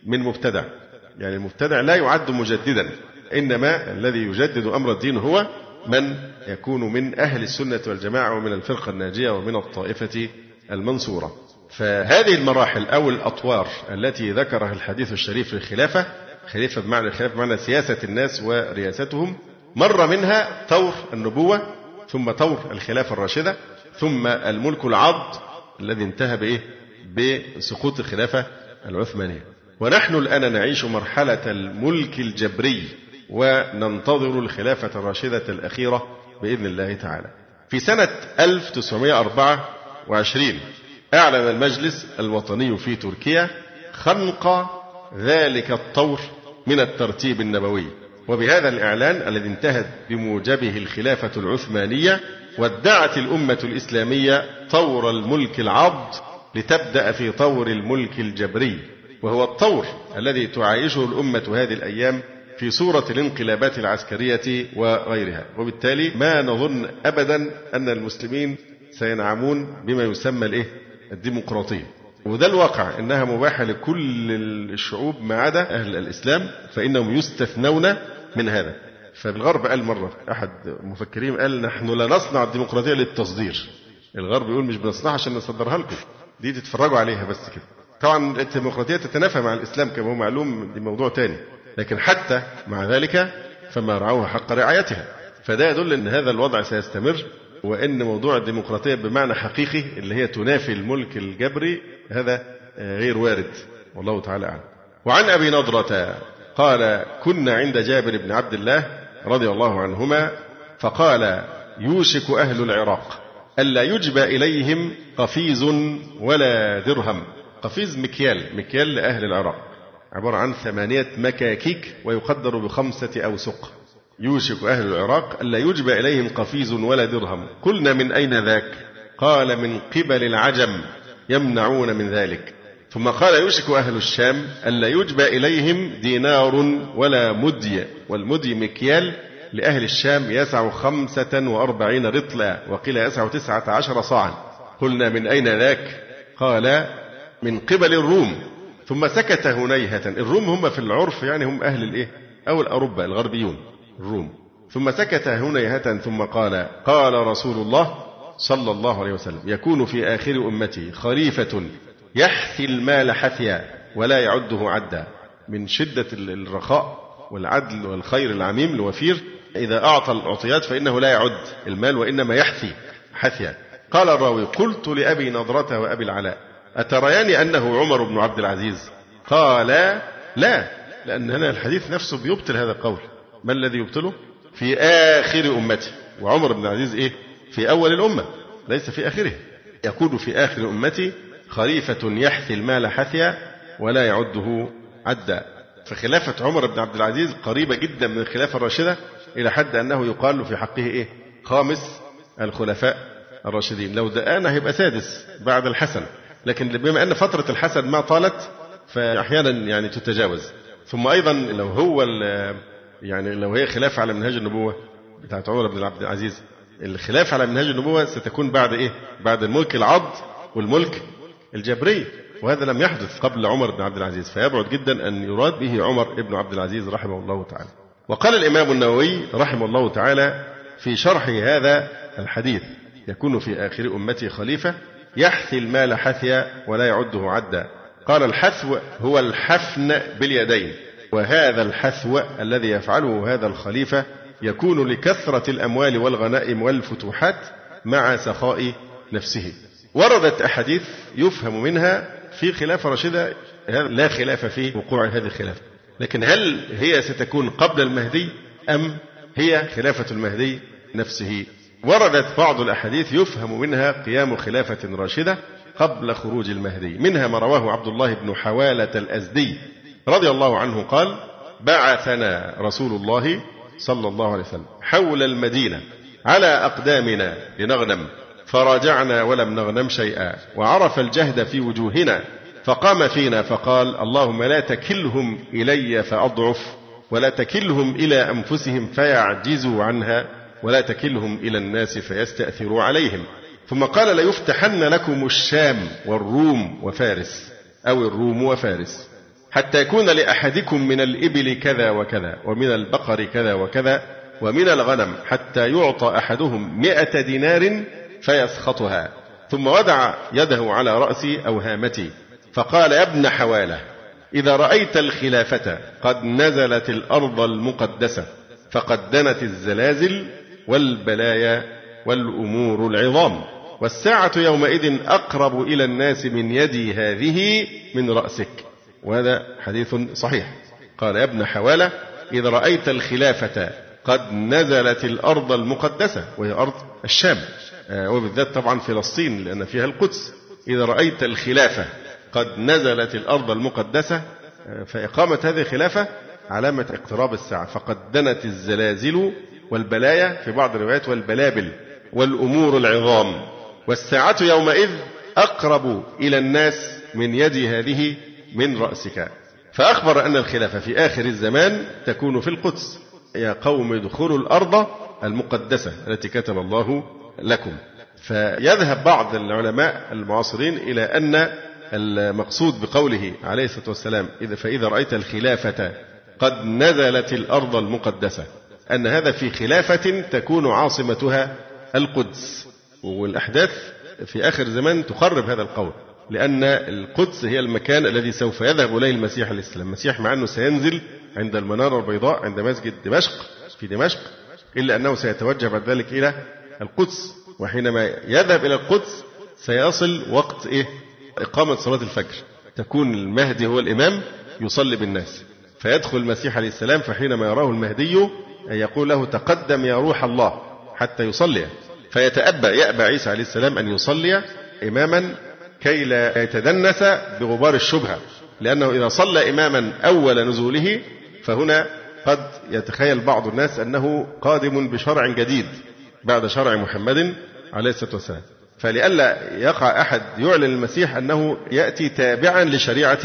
من مبتدع. يعني المبتدع لا يعد مجددا. إنما الذي يجدد أمر الدين هو من يكون من أهل السنة والجماعة ومن الفرقة الناجية ومن الطائفة المنصورة. فهذه المراحل أو الأطوار التي ذكرها الحديث الشريف في الخلافة خليفة بمعنى الخلافة بمعنى سياسة الناس ورياستهم مر منها طور النبوة ثم طور الخلافة الراشدة ثم الملك العض الذي انتهى بإيه؟ بسقوط الخلافة العثمانية. ونحن الآن نعيش مرحلة الملك الجبري وننتظر الخلافة الراشدة الأخيرة بإذن الله تعالى. في سنة 1924 أعلن المجلس الوطني في تركيا خنق ذلك الطور من الترتيب النبوي. وبهذا الإعلان الذي انتهت بموجبه الخلافة العثمانية وادعت الأمة الإسلامية طور الملك العض لتبدأ في طور الملك الجبري وهو الطور الذي تعايشه الأمة هذه الأيام في صورة الانقلابات العسكرية وغيرها. وبالتالي ما نظن أبدا أن المسلمين سينعمون بما يسمى الإيه؟ الديمقراطية. وده الواقع إنها مباحة لكل الشعوب ما عدا أهل الإسلام فإنهم يستثنون من هذا. فالغرب قال مرة أحد المفكرين قال نحن لا نصنع الديمقراطية للتصدير. الغرب يقول مش بنصنعها عشان نصدرها لكم. دي تتفرجوا عليها بس كده. طبعا الديمقراطية تتنافى مع الإسلام كما هو معلوم دي موضوع تاني. لكن حتى مع ذلك فما رعوها حق رعايتها. فده يدل إن هذا الوضع سيستمر وإن موضوع الديمقراطية بمعنى حقيقي اللي هي تنافي الملك الجبري هذا غير وارد. والله تعالى أعلم. وعن أبي نضرة قال كنا عند جابر بن عبد الله رضي الله عنهما فقال يوشك أهل العراق. ألا يجبى إليهم قفيز ولا درهم. قفيز مكيال مكيال لأهل العراق. عبارة عن ثمانية مكاكيك ويقدر بخمسة أوسق. يوشك أهل العراق ألا يجبى إليهم قفيز ولا درهم. قلنا من أين ذاك؟ قال من قبل العجم يمنعون من ذلك. ثم قال يوشك أهل الشام ألا يجبى إليهم دينار ولا مدي. والمدي مكيال لأهل الشام يسع خمسة وأربعين رطلا وقيل يسع تسعة عشر صاعا. قلنا من أين ذاك؟ قال من قبل الروم. ثم سكت هنيهة. الروم هم في العرف يعني هم أهل الإيه؟ أو الأوروبا الغربيون الروم. ثم سكت هنيهة. ثم قال قال رسول الله صلى الله عليه وسلم يكون في آخر أمتي خليفة يحثي المال حثيا ولا يعده عدا. من شدة الرخاء والعدل والخير العميم الوفير إذا أعطى الأعطيات فإنه لا يعد المال وإنما يحثي حثيا قال الراوي قلت لأبي نضرة وأبي العلاء أتريان أنه عمر بن عبد العزيز؟ قال لا لأن هنا الحديث نفسه بيبطل هذا القول. ما الذي يبطله؟ في آخر أمتي. وعمر بن العزيز إيه؟ في أول الأمة ليس في آخره. يكون في آخر أمتي خليفة يحثي المال حثيا ولا يعده عدا. فخلافة عمر بن عبد العزيز قريبة جدا من الخلافة الراشدة إلى حد أنه يقال في حقه إيه؟ خامس الخلفاء الراشدين. لو دقانا هيبقى سادس بعد الحسن. لكن بما أن فترة الحسن ما طالت فأحيانا يعني تتجاوز. ثم أيضا لو هو يعني لو هي خلافة على منهاج النبوة بتاعت عمر بن عبد العزيز الخلافة على منهاج النبوة ستكون بعد إيه؟ بعد الملك العض والملك الجبري. وهذا لم يحدث قبل عمر بن عبد العزيز. فيبعد جدا أن يراد به عمر بن عبد العزيز رحمه الله تعالى. وقال الإمام النووي رحمه الله تعالى في شرح هذا الحديث يكون في آخر أمتي خليفة يحثي المال حثيا ولا يعده عدا. قال الحثو هو الحفن باليدين وهذا الحثو الذي يفعله هذا الخليفة يكون لكثرة الأموال والغنائم والفتوحات مع سخاء نفسه. وردت أحاديث يفهم منها في خلافة راشدة لا خلاف في وقوع هذه الخلافة. لكن هل هي ستكون قبل المهدي أم هي خلافة المهدي نفسه؟ وردت بعض الأحاديث يفهم منها قيام خلافة راشدة قبل خروج المهدي منها ما رواه عبد الله بن حوالة الأزدي رضي الله عنه قال بعثنا رسول الله صلى الله عليه وسلم حول المدينة على أقدامنا لنغنم فراجعنا ولم نغنم شيئا وعرف الجهد في وجوهنا فقام فينا فقال اللهم لا تكلهم إلي فأضعف ولا تكلهم إلى أنفسهم فيعجزوا عنها ولا تكلهم إلى الناس فيستأثروا عليهم. ثم قال ليفتحن لكم الشام والروم وفارس أو الروم وفارس حتى يكون لأحدكم من الإبل كذا وكذا ومن البقر كذا وكذا ومن الغنم حتى يعطى أحدهم مئة دينار فيسخطها. ثم وضع يده على رأسي أو هامتي فقال يا ابن حوالة إذا رأيت الخلافة قد نزلت الأرض المقدسة فقد دنت الزلازل والبلايا والأمور العظام والساعة يومئذ أقرب إلى الناس من يدي هذه من رأسك. وهذا حديث صحيح. قال يا ابن حوالة إذا رأيت الخلافة قد نزلت الأرض المقدسة وهي أرض الشام. آه، وبالذات طبعا فلسطين لأن فيها القدس. إذا رأيت الخلافة قد نزلت الأرض المقدسة فإقامة هذه الخلافة علامة اقتراب الساعة فقد دنت الزلازل والبلايا في بعض الروايات والبلابل والأمور العظام. والساعة يومئذ أقرب إلى الناس من يد هذه من رأسك. فأخبر أن الخلافة في آخر الزمان تكون في القدس. يا قوم ادخلوا الأرض المقدسة التي كتب الله لكم. فيذهب بعض العلماء المعاصرين إلى أن المقصود بقوله عليه الصلاة والسلام إذا فإذا رأيت الخلافة قد نزلت الأرض المقدسة أن هذا في خلافة تكون عاصمتها القدس. والأحداث في آخر زمان تخرب هذا القول لأن القدس هي المكان الذي سوف يذهب إليه المسيح عليه السلام المسيح مع أنه سينزل عند المنارة البيضاء عند مسجد دمشق في دمشق إلا أنه سيتوجه بعد ذلك إلى القدس. وحينما يذهب إلى القدس سيصل وقت إيه؟ إقامة صلاة الفجر تكون المهدي هو الإمام يصلي بالناس. فيدخل المسيح عليه السلام فحينما يراه المهدي يقول له تقدم يا روح الله حتى يصلي. فيتأبى يأبى عيسى عليه السلام أن يصلي إماما كي لا يتدنس بغبار الشبهة. لأنه إذا صلى إماما أول نزوله فهنا قد يتخيل بعض الناس أنه قادم بشرع جديد بعد شرع محمد عليه الصلاة والسلام. فلئلا يقع أحد يعلن المسيح أنه يأتي تابعا لشريعة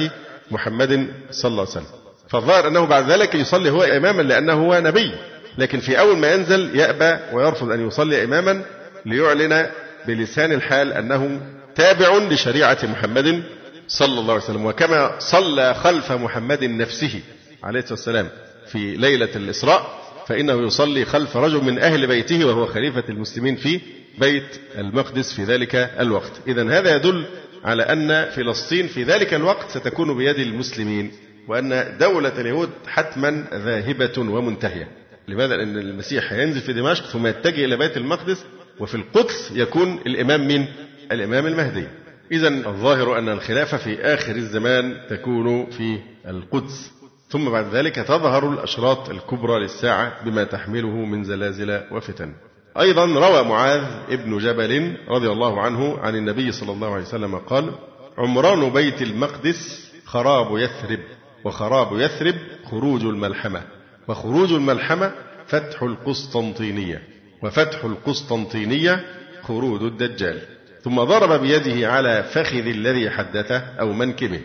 محمد صلى الله عليه وسلم. فالظاهر أنه بعد ذلك يصلي هو إماما لأنه هو نبي. لكن في أول ما ينزل يأبى ويرفض أن يصلي إماما ليعلن بلسان الحال أنه تابع لشريعة محمد صلى الله عليه وسلم. وكما صلى خلف محمد نفسه عليه الصلاة والسلام في ليلة الإسراء فإنه يصلي خلف رجل من أهل بيته وهو خليفة المسلمين في بيت المقدس في ذلك الوقت إذا هذا يدل على أن فلسطين في ذلك الوقت ستكون بيد المسلمين وأن دولة اليهود حتما ذاهبة ومنتهية لماذا؟ لأن المسيح هينزل في دمشق ثم يتجه إلى بيت المقدس وفي القدس يكون الإمام من؟ الإمام المهدي إذا الظاهر أن الخلافة في آخر الزمان تكون في القدس ثم بعد ذلك تظهر الأشراط الكبرى للساعة بما تحمله من زلازل وفتن. أيضا روى معاذ ابن جبل رضي الله عنه عن النبي صلى الله عليه وسلم قال عمران بيت المقدس خراب يثرب وخراب يثرب خروج الملحمة وخروج الملحمة فتح القسطنطينية وفتح القسطنطينية خروج الدجال. ثم ضرب بيده على فخذ الذي حدثه أو منكبه.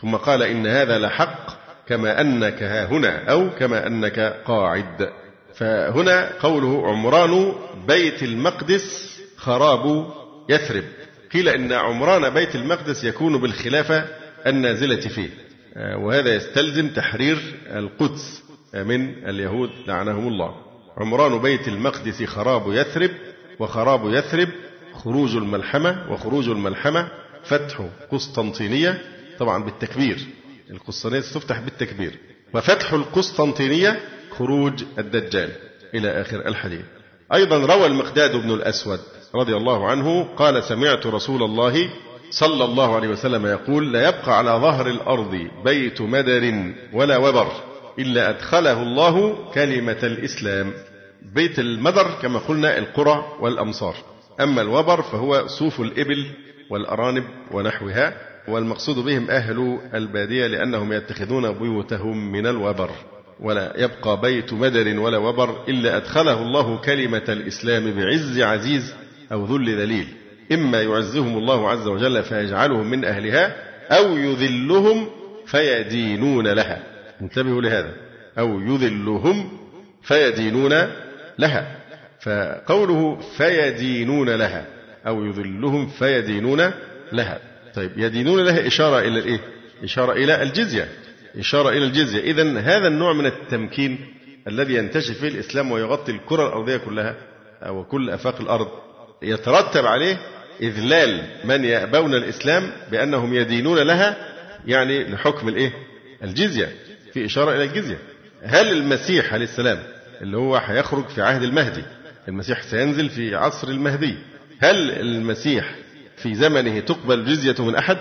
ثم قال إن هذا لحق كما أنك ها هنا أو كما أنك قاعد. فهنا قوله عمران بيت المقدس خراب يثرب. قيل إن عمران بيت المقدس يكون بالخلافة النازلة فيه. وهذا يستلزم تحرير القدس. من اليهود لعنهم الله. عمران بيت المقدس خراب يثرب وخراب يثرب خروج الملحمة وخروج الملحمة فتح قسطنطينية طبعا بالتكبير. القسطنطينية تفتح بالتكبير. وفتح القسطنطينية خروج الدجال إلى آخر الحديث. أيضا روى المقداد بن الأسود رضي الله عنه قال سمعت رسول الله صلى الله عليه وسلم يقول لا يبقى على ظهر الأرض بيت مدر ولا وبر إلا أدخله الله كلمة الإسلام. بيت المدر كما قلنا القرى والأمصار. أما الوبر فهو صوف الإبل والأرانب ونحوها. والمقصود بهم أهل البادية لأنهم يتخذون بيوتهم من الوبر ولا يبقى بيت مدر ولا وبر إلا أدخله الله كلمة الإسلام بعز عزيز أو ذل ذليل إما يعزهم الله عز وجل فيجعلهم من أهلها أو يذلهم فيدينون لها. انتبهوا لهذا. أو يذلهم فيدينون لها. فقوله فيدينون لها أو يذلهم فيدينون لها. طيب يدينون لها إشارة إلى الإيه؟ إشارة إلى الجزية إشارة إلى الجزية إذا هذا النوع من التمكين الذي ينتشر فيه الإسلام ويغطي الكرة الأرضية كلها أو كل آفاق الأرض يترتب عليه إذلال من يأبون الإسلام بأنهم يدينون لها يعني لحكم الإيه؟ الجزية في إشارة إلى الجزية هل المسيح عليه السلام اللي هو هيخرج في عهد المهدي المسيح سينزل في عصر المهدي هل المسيح في زمنه تقبل الجزية من أحد؟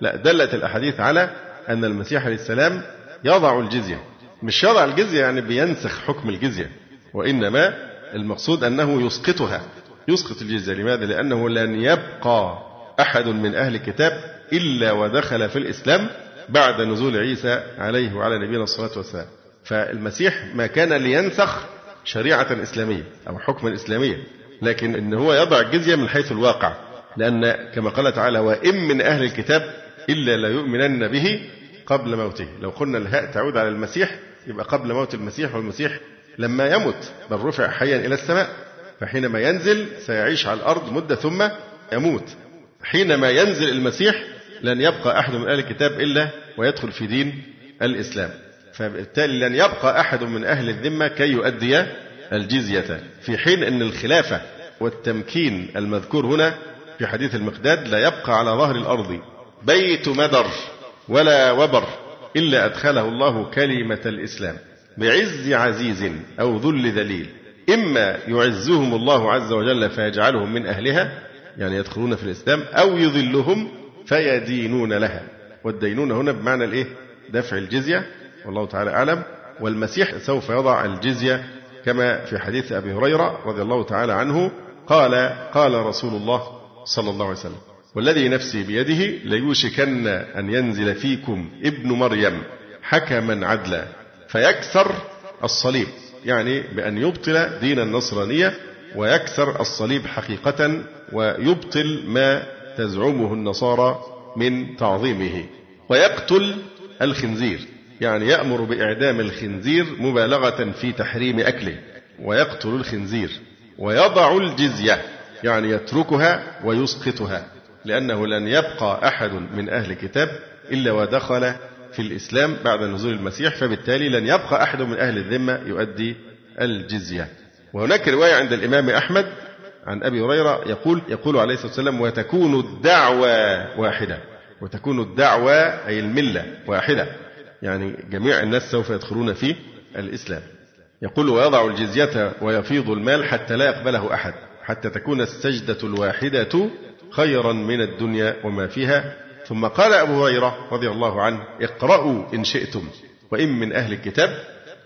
لا دلت الأحاديث على أن المسيح عليه السلام يضع الجزية. مش يضع الجزية يعني بينسخ حكم الجزية وإنما المقصود أنه يسقطها. يسقط الجزية. لماذا؟ لأنه لن يبقى أحد من أهل الكتاب إلا ودخل في الإسلام بعد نزول عيسى عليه وعلى نبينا الصلاة والسلام. فالمسيح ما كان لينسخ شريعة إسلامية أو حكما إسلاميا لكن إن هو يضع الجزية من حيث الواقع. لأن كما قال تعالى وإن من أهل الكتاب إلا ليؤمنن به قبل موته. لو قلنا الهاء تعود على المسيح يبقى قبل موت المسيح والمسيح لما يمت بل رفع حيا إلى السماء فحينما ينزل سيعيش على الأرض مدة ثم يموت. حينما ينزل المسيح لن يبقى أحد من أهل الكتاب إلا ويدخل في دين الإسلام. فبالتالي لن يبقى أحد من أهل الذمة كي يؤدي الجزية. في حين أن الخلافة والتمكين المذكور هنا في حديث المقداد لا يبقى على ظهر الأرض بيت مدر ولا وبر إلا أدخله الله كلمة الإسلام بعز عزيز أو ذل ذليل. إما يعزهم الله عز وجل فيجعلهم من أهلها يعني يدخلون في الإسلام أو يذلهم فيدينون لها. والدينون هنا بمعنى الإيه؟ دفع الجزية والله تعالى أعلم. والمسيح سوف يضع الجزية كما في حديث أبي هريرة رضي الله تعالى عنه قال قال رسول الله صلى الله عليه وسلم. والذي نفسي بيده ليوشكن أن ينزل فيكم ابن مريم حكما عدلا فيكسر الصليب يعني بأن يبطل دين النصرانية ويكسر الصليب حقيقة ويبطل ما تزعمه النصارى من تعظيمه. ويقتل الخنزير يعني يأمر بإعدام الخنزير مبالغة في تحريم أكله ويقتل الخنزير ويضع الجزية. يعني يتركها ويسقطها لأنه لن يبقى أحد من أهل الكتاب إلا ودخل في الإسلام بعد نزول المسيح فبالتالي لن يبقى أحد من أهل الذمة يؤدي الجزية. وهناك رواية عند الإمام أحمد عن أبي هريرة يقول يقول عليه الصلاة والسلام وتكون الدعوة واحدة وتكون الدعوة أي الملة واحدة. يعني جميع الناس سوف يدخلون في الإسلام. يقول ويضع الجزية ويفيض المال حتى لا يقبله أحد. حتى تكون السجدة الواحدة خيرا من الدنيا وما فيها. ثم قال أبو هريرة رضي الله عنه اقرأوا إن شئتم وإن من أهل الكتاب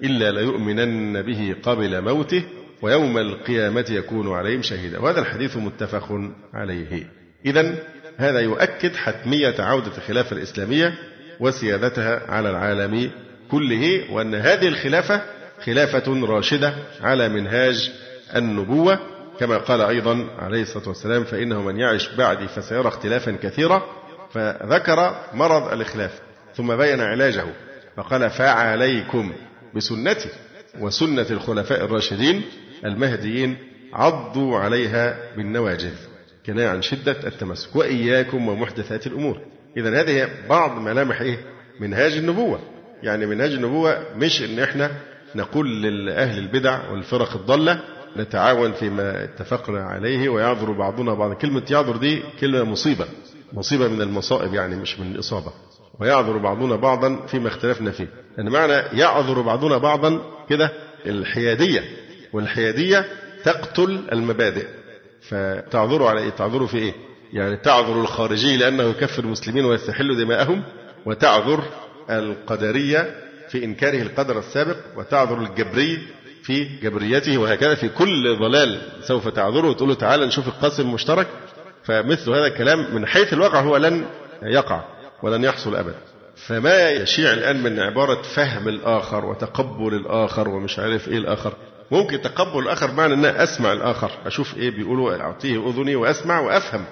إلا ليؤمنن به قبل موته ويوم القيامة يكون عليهم شهيدا. وهذا الحديث متفق عليه. إذا هذا يؤكد حتمية عودة الخلافة الإسلامية وسيادتها على العالم كله وأن هذه الخلافة خلافة راشدة على منهاج النبوة كما قال أيضا عليه الصلاة والسلام فإنه من يعش بعدي فسيرى اختلافا كثيرا فذكر مرض الإخلاف ثم بين علاجه فقال فعليكم بسنتي وسنة الخلفاء الراشدين المهديين عضوا عليها بالنواجذ كناية عن شدة التمسك وإياكم ومحدثات الأمور إذا هذه بعض ملامح إيه؟ منهاج النبوة يعني منهاج النبوة مش إن إحنا نقول لأهل البدع والفرق الضالة نتعاون فيما اتفقنا عليه ويعذر بعضنا بعضا. كلمة يعذر دي كلمة مصيبة. مصيبة من المصائب يعني مش من الإصابة. ويعذر بعضنا بعضا فيما اختلفنا فيه. يعني معنى يعذر بعضنا بعضا كده الحيادية. والحيادية تقتل المبادئ. فتعذروا على إيه؟ تعذروا في إيه؟ يعني تعذر الخارجي لأنه يكفر المسلمين ويستحل دماءهم. وتعذر القدرية في إنكاره القدر السابق. وتعذر الجبري في جبريته وهكذا في كل ضلال سوف تعذره وتقول له تعالى نشوف القاسم المشترك. فمثل هذا الكلام من حيث الواقع هو لن يقع ولن يحصل أبدا. فما يشيع الآن من عبارة فهم الآخر وتقبل الآخر ومش عارف إيه الآخر؟ ممكن تقبل الآخر معنى أن أسمع الآخر أشوف إيه بيقولوا أعطيه أذني وأسمع وأفهم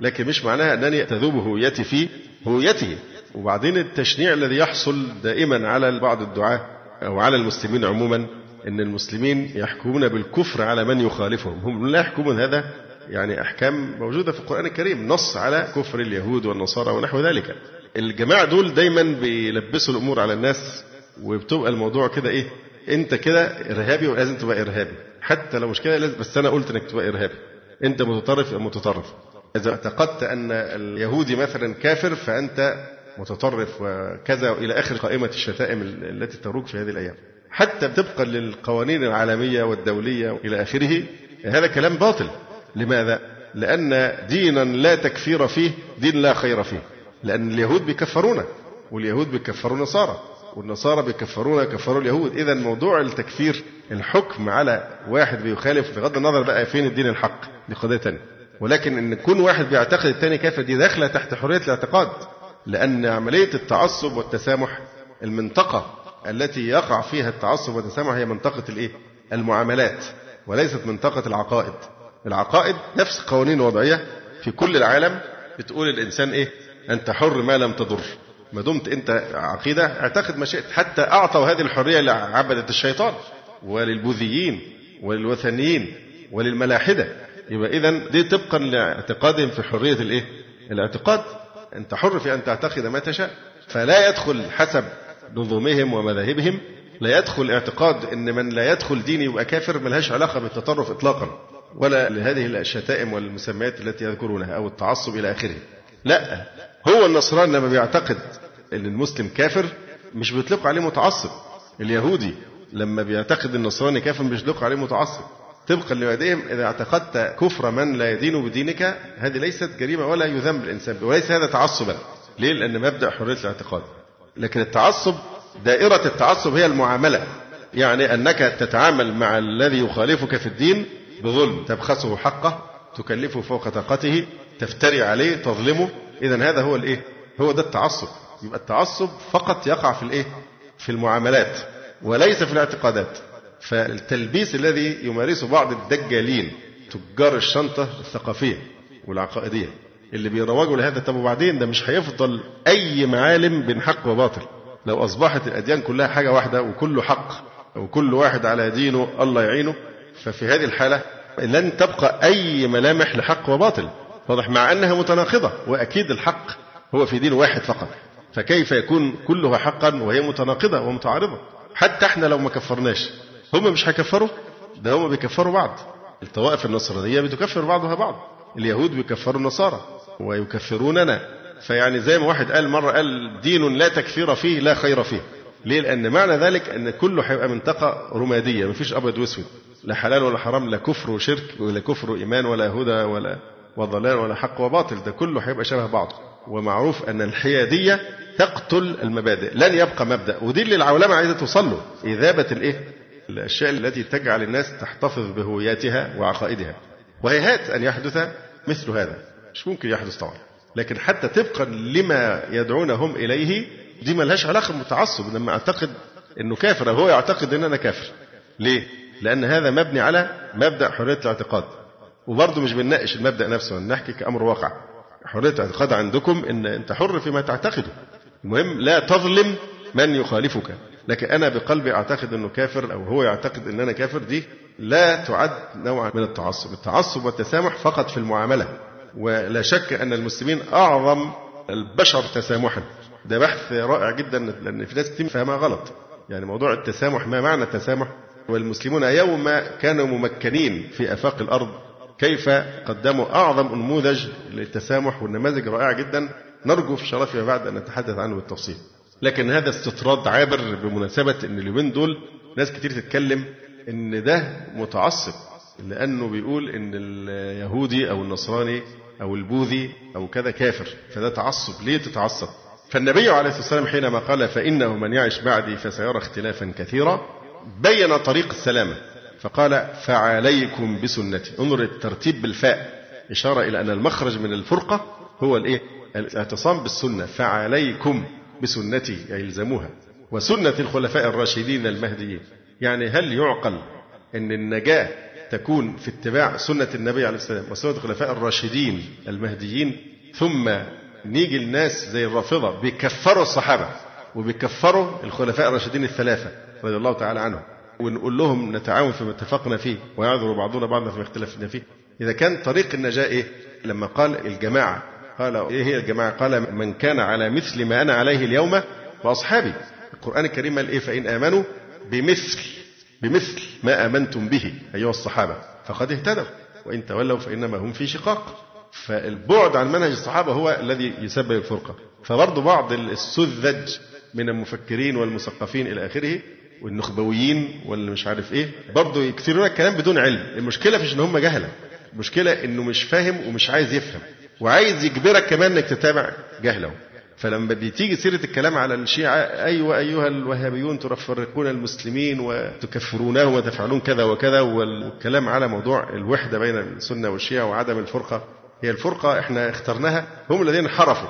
لكن مش معناها أنني تذوب هويتي في هويته وبعدين التشنيع الذي يحصل دائما على بعض الدعاة أو على المسلمين عموما أن المسلمين يحكمون بالكفر على من يخالفهم. هم لا يحكمون هذا يعني أحكام موجودة في القرآن الكريم نص على كفر اليهود والنصارى ونحو ذلك. الجماعة دول دايما بيلبسوا الأمور على الناس وبتبقى الموضوع كده إيه أنت كده إرهابي ولازم تبقى إرهابي. حتى لو مش كده لازم بس أنا قلت إنك تبقى إرهابي. أنت متطرف متطرف. إذا اعتقدت أن اليهودي مثلا كافر فأنت متطرف وكذا إلى آخر قائمة الشتائم التي تروج في هذه الأيام. حتى طبقا للقوانين العالمية والدولية إلى آخره هذا كلام باطل. لماذا؟ لأن دينا لا تكفير فيه دين لا خير فيه. لأن اليهود بيكفرونا واليهود بيكفروا النصارى والنصارى بيكفرونا كفروا اليهود. إذا موضوع التكفير الحكم على واحد بيخالف بغض النظر بقى فين الدين الحق؟ دي قضية ثانية ولكن إن يكون واحد بيعتقد الثاني كافر دي داخلة تحت حرية الاعتقاد. لأن عملية التعصب والتسامح المنطقة التي يقع فيها التعصب والتسامح هي منطقة الإيه؟ المعاملات وليست منطقة العقائد. العقائد نفس قوانين وضعية في كل العالم بتقول الإنسان إيه؟ أنت حر ما لم تضر. ما دمت أنت عقيدة أعتقد ما شئت حتى أعطوا هذه الحرية لعبده الشيطان وللبوذيين وللوثنيين وللملاحدة يبقى اذا دي طبقا لاعتقادهم في حرية الإيه؟ الاعتقاد أنت حر في أن تعتقد ما تشاء فلا يدخل حسب نظومهم ومذاهبهم لا يدخل اعتقاد إن من لا يدخل ديني يبقى كافر ملهاش علاقة بالتطرف اطلاقا ولا لهذه الشتائم والمسميات التي يذكرونها أو التعصب إلى آخره. لا هو النصراني لما بيعتقد إن المسلم كافر مش بيطلقوا عليه متعصب. اليهودي لما بيعتقد النصراني كافر مش بيطلقوا عليه متعصب. طبقا لوعدهم إذا اعتقدت كفر من لا يدين بدينك هذه ليست جريمة ولا يذم الإنسان وليس هذا تعصبا ليه؟ لأن مبدأ حرية الاعتقاد لكن التعصب دائرة التعصب هي المعاملة يعني أنك تتعامل مع الذي يخالفك في الدين بظلم تبخسه حقه تكلفه فوق طاقته تفتري عليه تظلمه إذا هذا هو الإيه؟ هو ده التعصب يبقى التعصب فقط يقع في الإيه؟ في المعاملات وليس في الاعتقادات فالتلبيس الذي يمارسه بعض الدجالين تجار الشنطة الثقافية والعقائدية اللي بيروجوا لهذا. طب وبعدين ده مش هيفضل أي معالم بين حق وباطل. لو أصبحت الأديان كلها حاجة واحدة وكله حق وكل واحد على دينه الله يعينه ففي هذه الحالة لن تبقى أي ملامح لحق وباطل. واضح؟ مع أنها متناقضة وأكيد الحق هو في دين واحد فقط. فكيف يكون كلها حقا وهي متناقضة ومتعارضة؟ حتى إحنا لو ما كفرناش هم مش هيكفروا؟ ده هم بيكفروا بعض. الطوائف النصرانية بتكفر بعضها بعض. اليهود بيكفروا النصارى. ويكفروننا. فيعني زي ما واحد قال مرة قال دين لا تكفير فيه لا خير فيه. ليه؟ لأن معنى ذلك أن كله هيبقى منطقة رمادية. مفيش أبيض وأسود. لا حلال ولا حرام لا كفر وشرك ولا كفر وإيمان ولا هدى ولا وضلال ولا حق وباطل. ده كله هيبقى شبه بعض ومعروف أن الحيادية تقتل المبادئ. لن يبقى مبدأ. ودي اللي العولمة عايزة توصل له. إذابة الإيه؟ الأشياء التي تجعل الناس تحتفظ بهوياتها وعقائدها. وهيهات أن يحدث مثل هذا. مش ممكن يحدث طبعا لكن حتى طبقا لما يدعونهم إليه دي ملهاش علاقة بالتعصب لما أعتقد أنه كافر أو هو يعتقد أن أنا كافر. ليه؟ لأن هذا مبني على مبدأ حرية الاعتقاد. وبرضه مش بنناقش المبدأ نفسه بنحكي كأمر واقع. حرية الاعتقاد عندكم أن أنت حر فيما تعتقده. المهم لا تظلم من يخالفك. لكن أنا بقلبي أعتقد أنه كافر أو هو يعتقد أن أنا كافر دي لا تعد نوعا من التعصب. التعصب والتسامح فقط في المعاملة. ولا شك أن المسلمين أعظم البشر تسامحا. ده بحث رائع جدا لأن في ناس كتير فهمها غلط. يعني موضوع التسامح ما معنى التسامح؟ والمسلمون يوم كانوا ممكنين في آفاق الأرض كيف قدموا أعظم نموذج للتسامح والنماذج؟ رائعة جدا. نرجو في شرفها بعد أن نتحدث عنه بالتفصيل. لكن هذا استطراد عابر بمناسبة أن اليومين دول ناس كتير تتكلم أن ده متعصب لأنه بيقول أن اليهودي أو النصراني أو البوذي أو كذا كافر فده تعصب. ليه تتعصب؟ فالنبي عليه الصلاة والسلام حينما قال فإنه من يعش بعدي فسيرى اختلافا كثيرا بين طريق السلامة فقال فعليكم بسنتي. انظر الترتيب بالفاء إشارة إلى أن المخرج من الفرقة هو الإيه؟ الاعتصام بالسنة. فعليكم بسنتي يلزموها وسنة الخلفاء الراشدين المهديين. يعني هل يعقل أن النجاة تكون في اتباع سنة النبي عليه السلام وسنة الخلفاء الراشدين المهديين ثم نيجي الناس زي الرافضة بيكفروا الصحابة وبيكفروا الخلفاء الراشدين الثلاثة رضي الله تعالى عنهم. ونقول لهم نتعاون فيما اتفقنا فيه ويعذر بعضنا بعضا فيما اختلفنا فيه. إذا كان طريق النجاة إيه؟ لما قال الجماعة قال إيه هي الجماعة؟ قال من كان على مثل ما أنا عليه اليوم وأصحابي. القرآن الكريم قال إيه؟ فإن آمنوا بمثل. بمثل ما آمنتم به أيها الصحابة فقد اهتدوا وإن تولوا فإنما هم في شقاق. فالبعد عن منهج الصحابة هو الذي يسبب الفرقة. فبرضه بعض السذج من المفكرين والمثقفين إلى آخره والنخبويين واللي مش عارف إيه برضه يكثرون الكلام بدون علم. المشكلة مش إن هم جهلة المشكلة إنه مش فاهم ومش عايز يفهم وعايز يجبرك كمان إنك تتابع جهله. فلما بتيجي سيرة الكلام على الشيعة أيوة أيها الوهابيون تفرقون المسلمين وتكفرونهم وتفعلون كذا وكذا والكلام على موضوع الوحدة بين السنة والشيعة وعدم الفرقة. هي الفرقة إحنا اخترناها هم الذين انحرفوا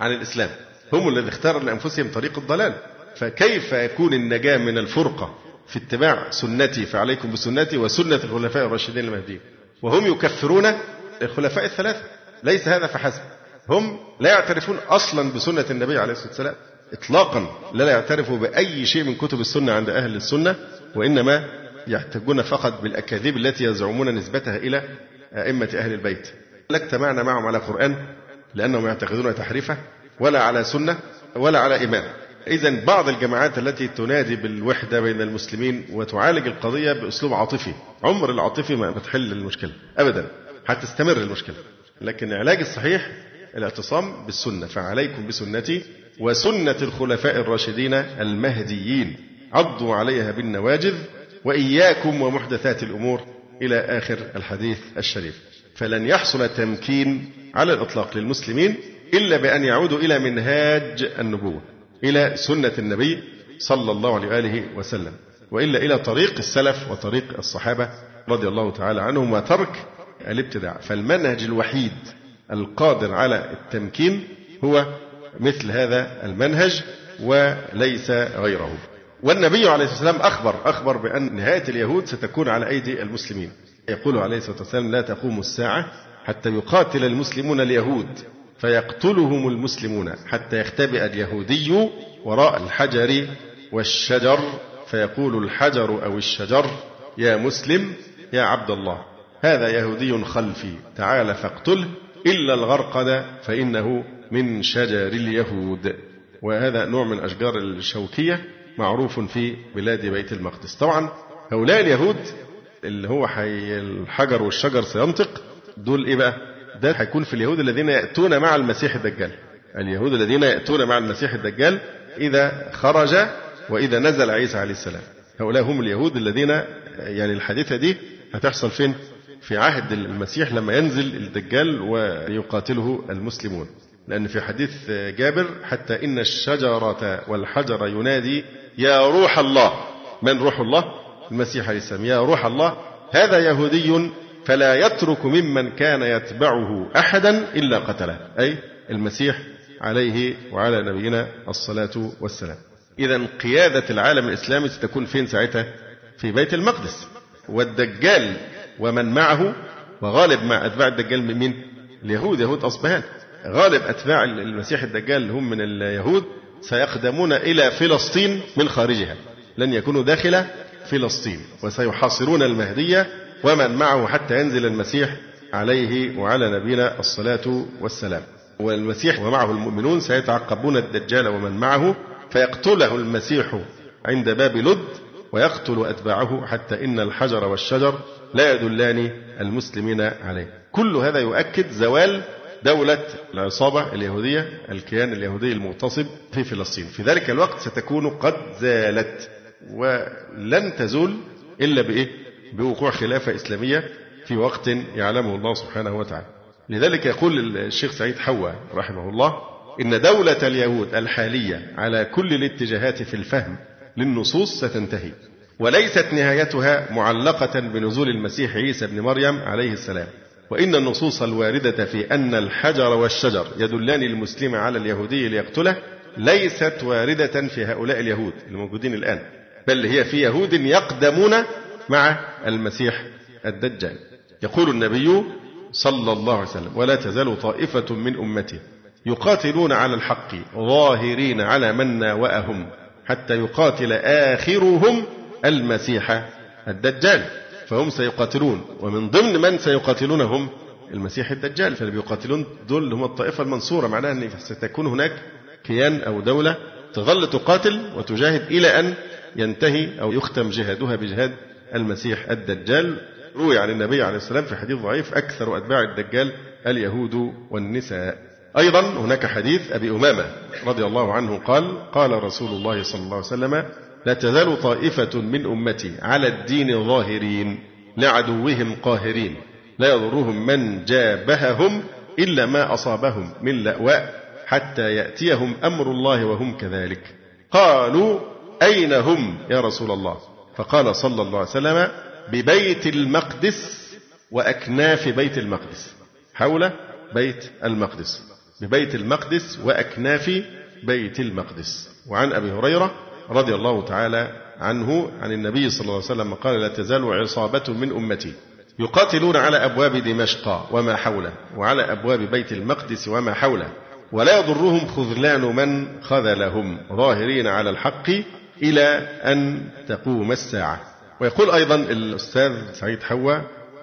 عن الإسلام. هم الذين اختاروا لأنفسهم طريق الضلال. فكيف يكون النجاة من الفرقة في اتباع سنتي؟ فعليكم بسنتي وسنة الخلفاء الراشدين المهديين. وهم يكفرون الخلفاء الثلاثة. ليس هذا فحسب. هم لا يعترفون أصلا بسنة النبي عليه الصلاة والسلام إطلاقا لا يعترفوا بأي شيء من كتب السنة عند أهل السنة وإنما يحتجون فقط بالأكاذيب التي يزعمون نسبتها إلى أئمة أهل البيت. لا اجتمعنا معهم على قرآن لأنهم يعتقدون تحريفه ولا على سنة ولا على إمام. إذا بعض الجماعات التي تنادي بالوحدة بين المسلمين وتعالج القضية بأسلوب عاطفي. عمر العاطفي ما بتحل المشكلة أبدا هتستمر المشكلة. لكن العلاج الصحيح الاعتصام بالسنة فعليكم بسنتي وسنة الخلفاء الراشدين المهديين. عضوا عليها بالنواجذ وإياكم ومحدثات الأمور إلى آخر الحديث الشريف. فلن يحصل تمكين على الإطلاق للمسلمين إلا بأن يعودوا إلى منهاج النبوة إلى سنة النبي صلى الله عليه وآله وسلم وإلا إلى طريق السلف وطريق الصحابة رضي الله تعالى عنهم وترك الابتداع. فالمنهج الوحيد القادر على التمكين هو مثل هذا المنهج وليس غيره. والنبي عليه الصلاة والسلام أخبر أخبر بأن نهاية اليهود ستكون على أيدي المسلمين. يقول عليه الصلاة والسلام لا تقوم الساعة حتى يقاتل المسلمون اليهود فيقتلهم المسلمون حتى يختبئ اليهودي وراء الحجر والشجر فيقول الحجر أو الشجر يا مسلم يا عبد الله هذا يهودي خلفي تعال فاقتله إلا الغرقد فإنه من شجر اليهود وهذا نوع من أشجار الشوكية معروف في بلاد بيت المقدس طبعا هؤلاء اليهود اللي هو حي الحجر والشجر سينطق دول إيه بقى؟ ده هيكون في اليهود الذين يأتون مع المسيح الدجال اليهود الذين يأتون مع المسيح الدجال إذا خرج وإذا نزل عيسى عليه السلام هؤلاء هم اليهود الذين يعني الحادثة دي هتحصل فين؟ في عهد المسيح لما ينزل الدجال ويقاتله المسلمون. لأن في حديث جابر حتى إن الشجرة والحجر ينادي يا روح الله. من روح الله؟ المسيح عليه السلام. يا روح الله. هذا يهودي فلا يترك ممن كان يتبعه أحدا إلا قتله. أي المسيح عليه وعلى نبينا الصلاة والسلام. إذا قيادة العالم الإسلامي ستكون فين ساعتها؟ في بيت المقدس. والدجال ومن معه وغالب مع أتباع الدجال من مين اليهود. يهود أصبهان. غالب أتباع المسيح الدجال هم من اليهود. سيقدمون إلى فلسطين من خارجها. لن يكونوا داخل فلسطين. وسيحاصرون المهدية. ومن معه حتى ينزل المسيح عليه وعلى نبينا الصلاة والسلام. والمسيح ومعه المؤمنون سيتعقبون الدجال ومن معه فيقتله المسيح عند باب لد ويقتل أتباعه حتى إن الحجر والشجر لا يدلان المسلمين عليه. كل هذا يؤكد زوال دولة العصابة اليهودية الكيان اليهودي المغتصب في فلسطين. في ذلك الوقت ستكون قد زالت ولن تزول إلا بإيه؟ بوقوع خلافة إسلامية في وقت يعلمه الله سبحانه وتعالى. لذلك يقول الشيخ سعيد حوا رحمه الله إن دولة اليهود الحالية على كل الاتجاهات في الفهم للنصوص ستنتهي. وليست نهايتها معلقة بنزول المسيح عيسى بن مريم عليه السلام. وإن النصوص الواردة في أن الحجر والشجر يدلان المسلم على اليهودي ليقتله ليست واردة في هؤلاء اليهود الموجودين الآن بل هي في يهود يقدمون مع المسيح الدجال. يقول النبي صلى الله عليه وسلم ولا تزال طائفة من أمتي يقاتلون على الحق ظاهرين على من ناوأهم حتى يقاتل آخرهم المسيح الدجال فهم سيقاتلون ومن ضمن من سيقاتلونهم المسيح الدجال فاللي بيقاتلون دول هم الطائفة المنصورة معناها أن ستكون هناك كيان أو دولة تظل تقاتل وتجاهد إلى أن ينتهي أو يختم جهادها بجهاد المسيح الدجال. روي عن النبي عليه السلام في حديث ضعيف أكثر أتباع الدجال اليهود والنساء. أيضا هناك حديث أبي أمامة رضي الله عنه قال قال رسول الله صلى الله عليه وسلم لا تزال طائفة من أمتي على الدين ظاهرين لعدوهم قاهرين. لا يضرهم من جابههم إلا ما أصابهم من لأواء حتى يأتيهم أمر الله وهم كذلك. قالوا أين هم يا رسول الله؟ فقال صلى الله عليه وسلم ببيت المقدس وأكناف بيت المقدس. حول بيت المقدس. ببيت المقدس وأكناف بيت المقدس. وعن أبي هريرة رضي الله تعالى عنه عن النبي صلى الله عليه وسلم قال لا تزال عصابة من أمتي يقاتلون على أبواب دمشق وما حوله وعلى أبواب بيت المقدس وما حوله ولا يضرهم خذلان من خذلهم ظاهرين على الحق إلى أن تقوم الساعة. ويقول أيضا الأستاذ سعيد حوا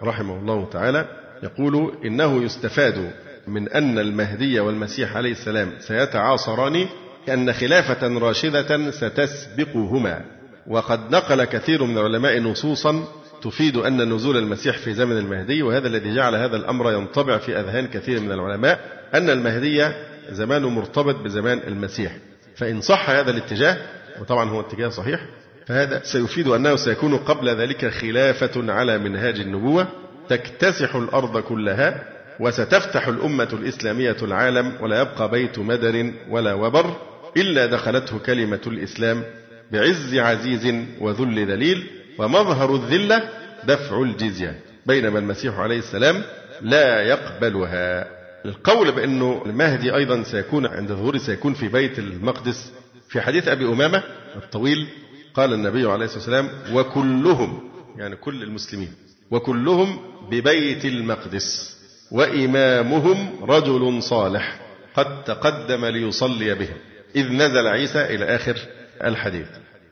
رحمه الله تعالى يقول إنه يستفاد من أن المهدي والمسيح عليه السلام سيتعاصران أن خلافة راشدة ستسبقهما. وقد نقل كثير من العلماء نصوصا تفيد أن نزول المسيح في زمن المهدي وهذا الذي جعل هذا الأمر ينطبع في أذهان كثير من العلماء أن المهدي زمانه مرتبط بزمان المسيح. فإن صح هذا الاتجاه وطبعا هو اتجاه صحيح فهذا سيفيد أنه سيكون قبل ذلك خلافة على منهاج النبوة تكتسح الأرض كلها وستفتح الأمة الإسلامية العالم ولا يبقى بيت مدر ولا وبر. إلا دخلته كلمة الإسلام بعز عزيز وذل ذليل ومظهر الذلة دفع الجزية بينما المسيح عليه السلام لا يقبلها. القول بأنه المهدي أيضا سيكون عند ظهوره سيكون في بيت المقدس في حديث أبي أمامة الطويل قال النبي عليه الصلاة والسلام وكلهم يعني كل المسلمين وكلهم ببيت المقدس وإمامهم رجل صالح قد تقدم ليصلي بهم إذ نزل عيسى إلى آخر الحديث.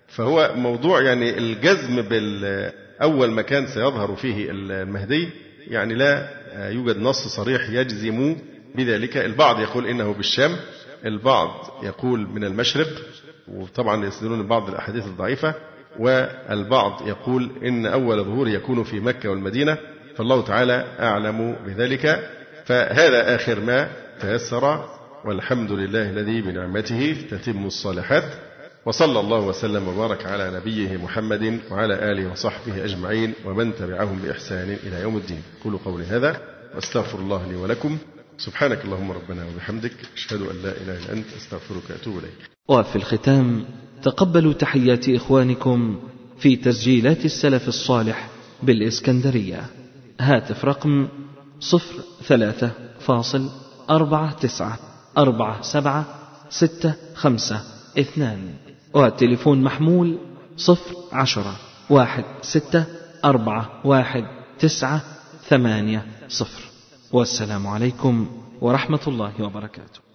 فهو موضوع يعني الجزم بالأول مكان سيظهر فيه المهدي. يعني لا يوجد نص صريح يجزم بذلك. البعض يقول إنه بالشام البعض يقول من المشرق وطبعا يستدلون بعض الأحاديث الضعيفة والبعض يقول إن أول ظهور يكون في مكة والمدينة فالله تعالى أعلم بذلك. فهذا آخر ما تيسر والحمد لله الذي بنعمته تتم الصالحات وصلى الله وسلم وبارك على نبيه محمد وعلى آله وصحبه أجمعين ومن تبعهم بإحسان إلى يوم الدين. قولوا قولي هذا وأستغفر الله لي ولكم. سبحانك اللهم ربنا وبحمدك أشهد أن لا إله إلا أنت أستغفرك وأتوب إليك. وفي الختام تقبلوا تحيات إخوانكم في تسجيلات السلف الصالح بالإسكندرية. هاتف رقم صفر ثلاثة فاصل أربعة تسعة. أربعة سبعة ستة خمسة اثنان. والتليفون محمول صفر عشرة واحد ستة أربعة واحد تسعة ثمانية صفر. والسلام عليكم ورحمة الله وبركاته.